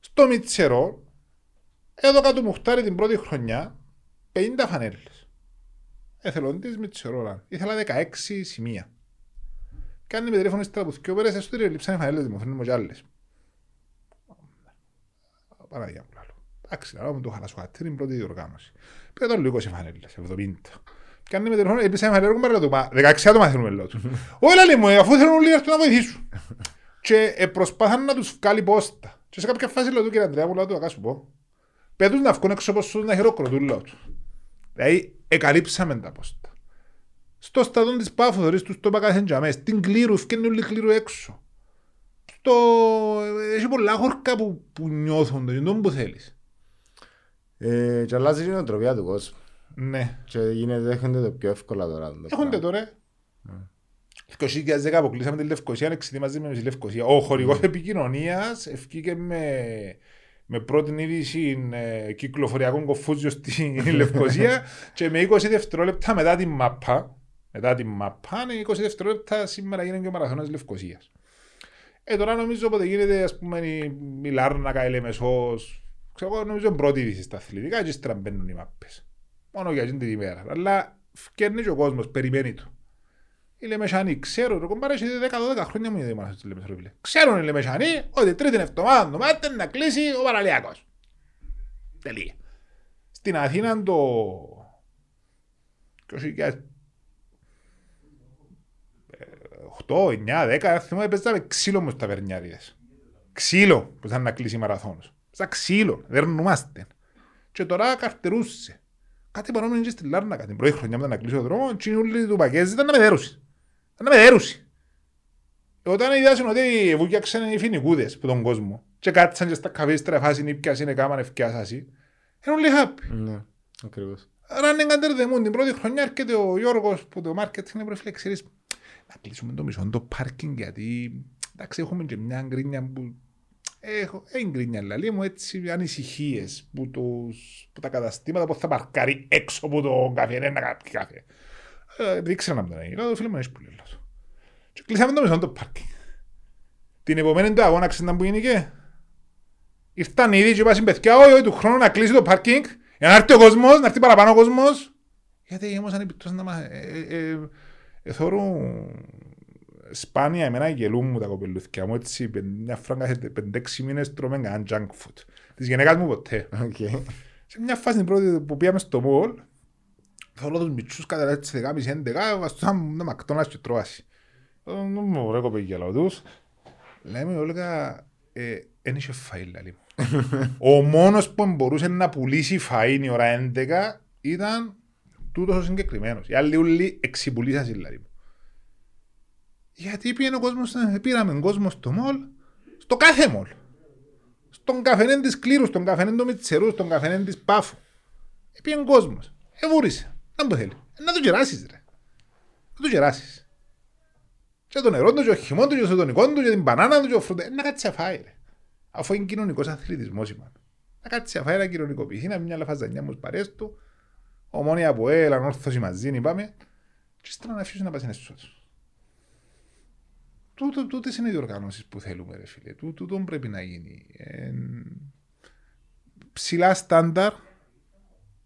[SPEAKER 2] Στο Μιτσερό, εδώ κάτω μου χτάρει την πρώτη χρονιά 50 φανέλες εθελοντής με τσιρόλα. Ήθελα 16 σημεία. Κάνει με τηλέφωνο στα που θυκιο πέρες, έστω λείψανε φανέλες μου, φέρνουν και άλλες. Παναγία μου λάλλω. Εντάξει, να μου το χαλάσω χατήρι, την πρώτη διοργάνωση. Πήρε τον λίγο 20 φανέλες, 70. Κάνει με τηλέφωνο, έπεισε ένα φανέλο μου, του, 16 άτομα θέλουμε λέω του. Όχι λέει μου, αφού θέλουν λίγο να βοηθήσουν. Και προσπάθαν να τους βγάλει πόστα. Και σε κάποια φάση λέω του κύριε Αντρέα μου, λέω του, ακά σου πω. Πέτουν να βγουν έξω από να χειροκροτούν, λέω του. Δηλαδή, εκαλύψαμε τα πόστα. Στο σταδόν της Πάφου, θωρείς τους το είπα κάθε τζαμές, την κλήρους, φκένει όλοι κλήρου έξω. Στο... Έχει πολλά χορκά που, που νιώθουν το, είναι που θέλεις.
[SPEAKER 1] Ε, και αλλάζει η νοοτροπία του κόσμου.
[SPEAKER 2] Ναι.
[SPEAKER 1] Και γίνεται, δέχονται το πιο εύκολα τώρα.
[SPEAKER 2] Έχονται τώρα. Το 2010 αποκλείσαμε τη Λευκοσία, εξετοιμάζαμε με τη Λευκοσία. Ο χορηγός mm. επικοινωνίας ευκήκε με με πρώτη είδηση ε, κυκλοφοριακών κοφούζιος στη Λευκοσία και με 20 δευτερόλεπτα μετά την μαπά, μετά την μαπά, 20 δευτερόλεπτα σήμερα γίνεται και ο μαραθώνας της Λευκοσίας. Ε, τώρα νομίζω ότι γίνεται ας πούμε η, η Λάρνακα, η Λεμεσός, ξέρω νομίζω πρώτη είδηση στα αθλητικά και ύστερα μπαίνουν οι μάπες. Μόνο για την ημέρα. Αλλά φτιάχνει και ο κόσμος, περιμένει του. Οι Λεμεσανοί ξέρουν, το έχει 10-12 χρόνια μου είναι δημόσιο στη Λεμεσανή. Ξέρουν οι Λεμεσανοί ότι τρίτη εβδομάδα το μάτι να κλείσει ο Παραλιακός. Τελεία. Στην Αθήνα το 8, 9, 10, θυμάμαι παίζαμε ξύλο μου στα βερνιάριδες. Ξύλο που ήταν να κλείσει μαραθώνος. Σαν ξύλο, δερνούμαστε. Και τώρα καρτερούσε. Κάτι παρόμοιο είναι στη Λάρνακα. Την πρώτη χρονιά μετά να κλείσει ο δρόμος, οι του Πακέζη ήταν να με δέρουσει. Να με δέρουσει. Όταν είδασαν ότι βούκιαξαν οι φινικούδες από τον κόσμο και κάτσαν και στα καφίστρα φάση νύπιας είναι κάμαν ευκιάσασι, είναι όλοι happy.
[SPEAKER 1] Ναι, ακριβώς.
[SPEAKER 2] Άρα είναι κατερδεμούν. Την πρώτη χρονιά έρχεται ο Γιώργος που το marketing είναι προφίλε, ξέρεις, να κλείσουμε το μισό το πάρκινγκ γιατί εντάξει έχουμε και μια γκρίνια που έχω έγκρινια λαλή μου έτσι ανησυχίες που, τους, που τα καταστήματα που θα παρκάρει έξω από το καφέ να κάνει καφέ. Ε, δεν ξέρω να μην το έγινε, το φίλο μου είναι που λέω. Και κλείσαμε το μισό το πάρκινγκ. Την επομένη του αγώνα ξέρετε που γίνηκε. Ήρθαν ήδη και είπαν παιδιά, όχι, όχι, του χρόνου να κλείσει το πάρκινγκ για να έρθει ο κόσμος, να έρθει παραπάνω ο κόσμος. Γιατί ήμασταν επιτός να μας... Ε, ε, ε, θεωρούν σπάνια εμένα γελούν μου τα κοπελούθηκια μου έτσι μια φορά κάθε πεντέξι μήνες τρώμε κανένα junk food. Της γενέκας μου ποτέ.
[SPEAKER 1] Okay.
[SPEAKER 2] Σε μια φάση την πρώτη που πήγαμε στο μόλ θέλω τους μητσούς κατά έτσι 10.30-11 βαστούσαν να μακτώνας και τρώαση. Δεν μου ρε κοπέγια λαό τους. Λέμε όλεγα, δεν είχε φαΐ λαλή μου. Ο μόνος που μπορούσε να πουλήσει φαΐ η ώρα 11 ήταν τούτος ο συγκεκριμένος. Οι άλλοι όλοι εξυπουλήσαν δηλαδή μου. Γιατί πήγαινε ο κόσμος, πήραμε κόσμο στο μόλ, στο κάθε μόλ. Στον καφενέν της Κλήρου, στον καφενέν του Μητσερού, στον καφενέν της Πάφου. Πήγαινε κόσμος. Εβούρισε. Να μου θέλει. Να το κεράσεις ρε. Να το κεράσεις. Και το νερό του, και ο χυμόν του, και το τονικό του, και την μπανάνα του, και ο φρούτε. Να κάτσει αφάει ρε. Αφού είναι κοινωνικός αθλητισμός είπαν. Να κάτσει αφάει να κοινωνικοποιηθεί, να μια λαφαζανιά μου παρές του. Ομόνια από έλα, όρθωση μαζί, είπαμε. Και στρα να αφήσουν να πας είναι στους Τούτες είναι οι διοργανώσεις που θέλουμε ρε φίλε. Τούτο πρέπει να γίνει. Ε, ψηλά στάνταρ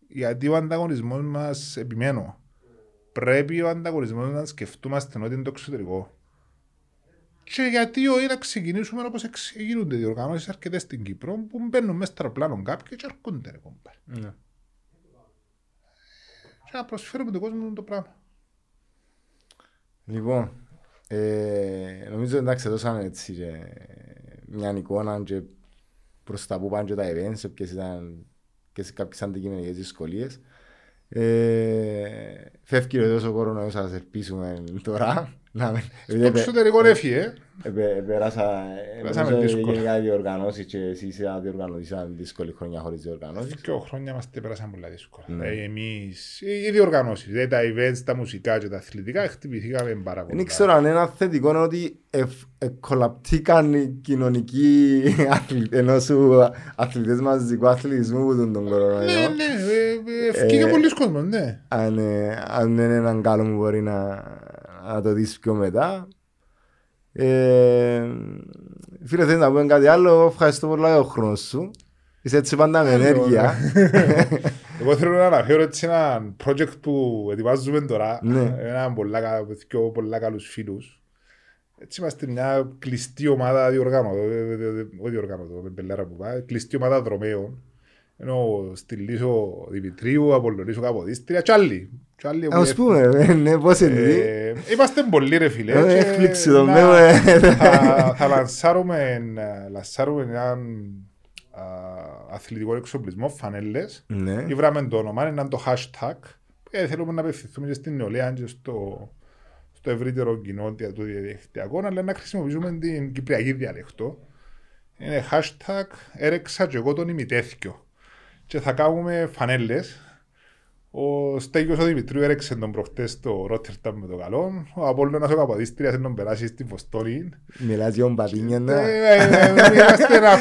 [SPEAKER 2] γιατί ο ανταγωνισμός μας, επιμένω, πρέπει ο ανταγωνισμός να σκεφτούμαστε ότι είναι το εξωτερικό. Και γιατί όχι να ξεκινήσουμε όπως ξεκινούνται οι διοργανώσεις αρκετές στην Κύπρο που μπαίνουν μέσα στο πλάνο κάποιοι και έρχονται ρε κόμπα. Ναι. Και να προσφέρουμε τον κόσμο το πράγμα.
[SPEAKER 1] Λοιπόν, ε, νομίζω εντάξει δώσαμε έτσι και μια εικόνα και προς τα που πάνε και τα events, ποιες ήταν και σε κάποιες αντικειμενικές δυσκολίες. Ε, φεύγει ο κορονοϊός, σας ελπίσουμε τώρα.
[SPEAKER 2] Στο εξωτερικό έφυγε.
[SPEAKER 1] Πέρασα γενικά διοργανώσεις και εσείς διοργανώσαν δύσκολη χρονιά χωρίς διοργανώσεις.
[SPEAKER 2] Και χρόνια μας πέρασαν πολλά δύσκολα. Ναι. Ε, εμείς, οι διοργανώσεις, τα events, τα μουσικά και τα αθλητικά χτυπηθήκαμε πάρα πολύ.
[SPEAKER 1] Δεν ξέρω αν ένα θετικό είναι ότι κολαπτήκαν οι κοινωνικοί ενός αθλητές μαζικού αθλητισμού που τον κορονοϊό.
[SPEAKER 2] Ναι, ναι, ευκήγε πολλοί κόσμος, ναι.
[SPEAKER 1] Αν είναι έναν καλό που μπορεί να να το δεις πιο μετά. Ε, φίλε, θέλεις να πούμε κάτι άλλο, ευχαριστώ πολύ για τον χρόνος σου. Είσαι έτσι πάντα με ενέργεια.
[SPEAKER 2] Εγώ θέλω να αναφέρω έτσι ένα project που ετοιμάζουμε τώρα. Ναι. Ένα πολλά, πιο πολλά καλούς φίλους. Έτσι είμαστε μια κλειστή ομάδα διοργάνωτο, όχι διοργάνωτο, με πελάρα που πάει, κλειστή ομάδα δρομέων. Ενώ στη Λίσο Δημητρίου, Απολλονίσο Καποδίστρια, κι άλλοι.
[SPEAKER 1] Ας πούμε, ναι, πώς είναι.
[SPEAKER 2] Ε, είμαστε πολλοί ρε φίλε.
[SPEAKER 1] Έκπληξη το
[SPEAKER 2] Θα λανσάρουμε έναν αθλητικό εξοπλισμό, φανέλες. Ναι. Ήβραμε το όνομα, είναι το hashtag. Θέλουμε να απευθυνθούμε και στην νεολαία και στο στο ευρύτερο κοινό του διαδικτυακού, αλλά να χρησιμοποιήσουμε την κυπριακή διαλεκτό. Είναι hashtag έρεξα και εγώ τον ημιτέθηκιο. Και θα κάνουμε φανέλες ο Στέγιος ο Δημητρίου έρεξε τον προχτές στο Ρότερταμ με το καλό. Ο Απόλλωνας ο Καπαδίστριας τον περάσει στην Βοστόνη.
[SPEAKER 1] Μιλάς για τον Πατίνιο, ναι.
[SPEAKER 2] Είμαστε να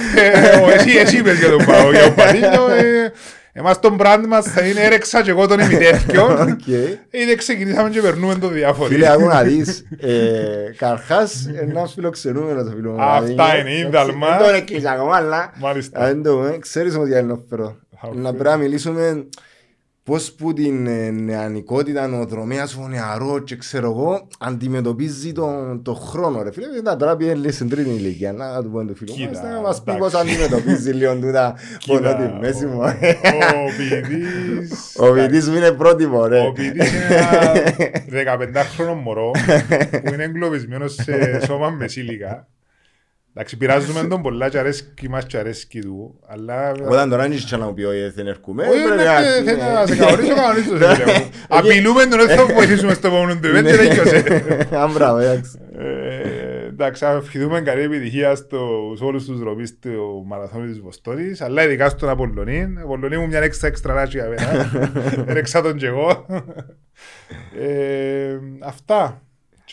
[SPEAKER 2] Εσύ, εσύ είπες για τον Πάο, για τον Πατίνιο. Εμάς τον μπραντ μας θα είναι έρεξα και εγώ τον ημιτέθκιο. Ήδη ξεκινήσαμε και περνούμε το διάφορο.
[SPEAKER 1] Φίλε, άκου να δεις. Καρχάς, ένας φιλοξενούμενος φίλο
[SPEAKER 2] Αυτά είναι, ίνταλμα.
[SPEAKER 1] Δεν τον έκλεισα ακόμα, αλλά... Μάλιστα. Ξέρεις ότι είναι Να πρέπει να μιλήσουμε πώς που την ε, νεανικότητα, νοοτρομίας ο νεαρό και ξέρω εγώ, αντιμετωπίζει τον το χρόνο ρε φίλε. Ήταν τώρα πήγαινε λίγο στην τρίτη ηλικία, να του πω το φίλο μας, να μας πει πώς αντιμετωπίζει λίγο τούτα πόνο τη μέση μου. Ο
[SPEAKER 2] ποιητής...
[SPEAKER 1] Ο ποιητής μου είναι πρότυπο ρε.
[SPEAKER 2] Ο ποιητής είναι ένα 15χρονο μωρό που είναι εγκλωβισμένος σε σώμα μεσήλικα Εντάξει, πειράζουμε τον πολλά και αρέσκει μας και αρέσκει του, αλλά...
[SPEAKER 1] Όταν τώρα είναι και να μου πει όχι δεν έρχομαι,
[SPEAKER 2] Όχι, δεν να σε κανονίσω, κανονίσω σε Απειλούμε τον ότι θα βοηθήσουμε στο επόμενο του event και δεν γιώσε.
[SPEAKER 1] Αν μπράβο, εντάξει.
[SPEAKER 2] Εντάξει, ευχηθούμε καλή επιτυχία στους όλους τους ροπείς του μαραθώνου της Βοστόνης, αλλά ειδικά στον Απολλονή. Απολλονή μου μια έξτρα έξτρα λάτσι για μένα. Έρεξα τον και εγώ. Αυτά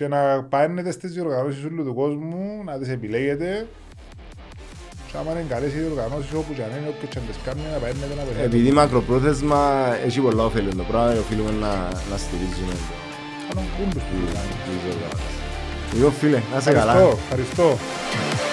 [SPEAKER 2] και να παίρνετε στις διοργανώσεις όλου του κόσμου, να τις επιλέγετε και άμα είναι καλές οι διοργανώσεις όπου και αν είναι όποιος και αν τις κάνει να παίρνετε να παίρνετε.
[SPEAKER 1] Επειδή μακροπρόθεσμα έχει πολλά ωφέλη το πράγμα, οφείλουμε να, να στηρίζουμε το.
[SPEAKER 2] Κάνω κούμπους που
[SPEAKER 1] Λοιπόν φίλε, να σε καλά.
[SPEAKER 2] Ευχαριστώ, ευχαριστώ.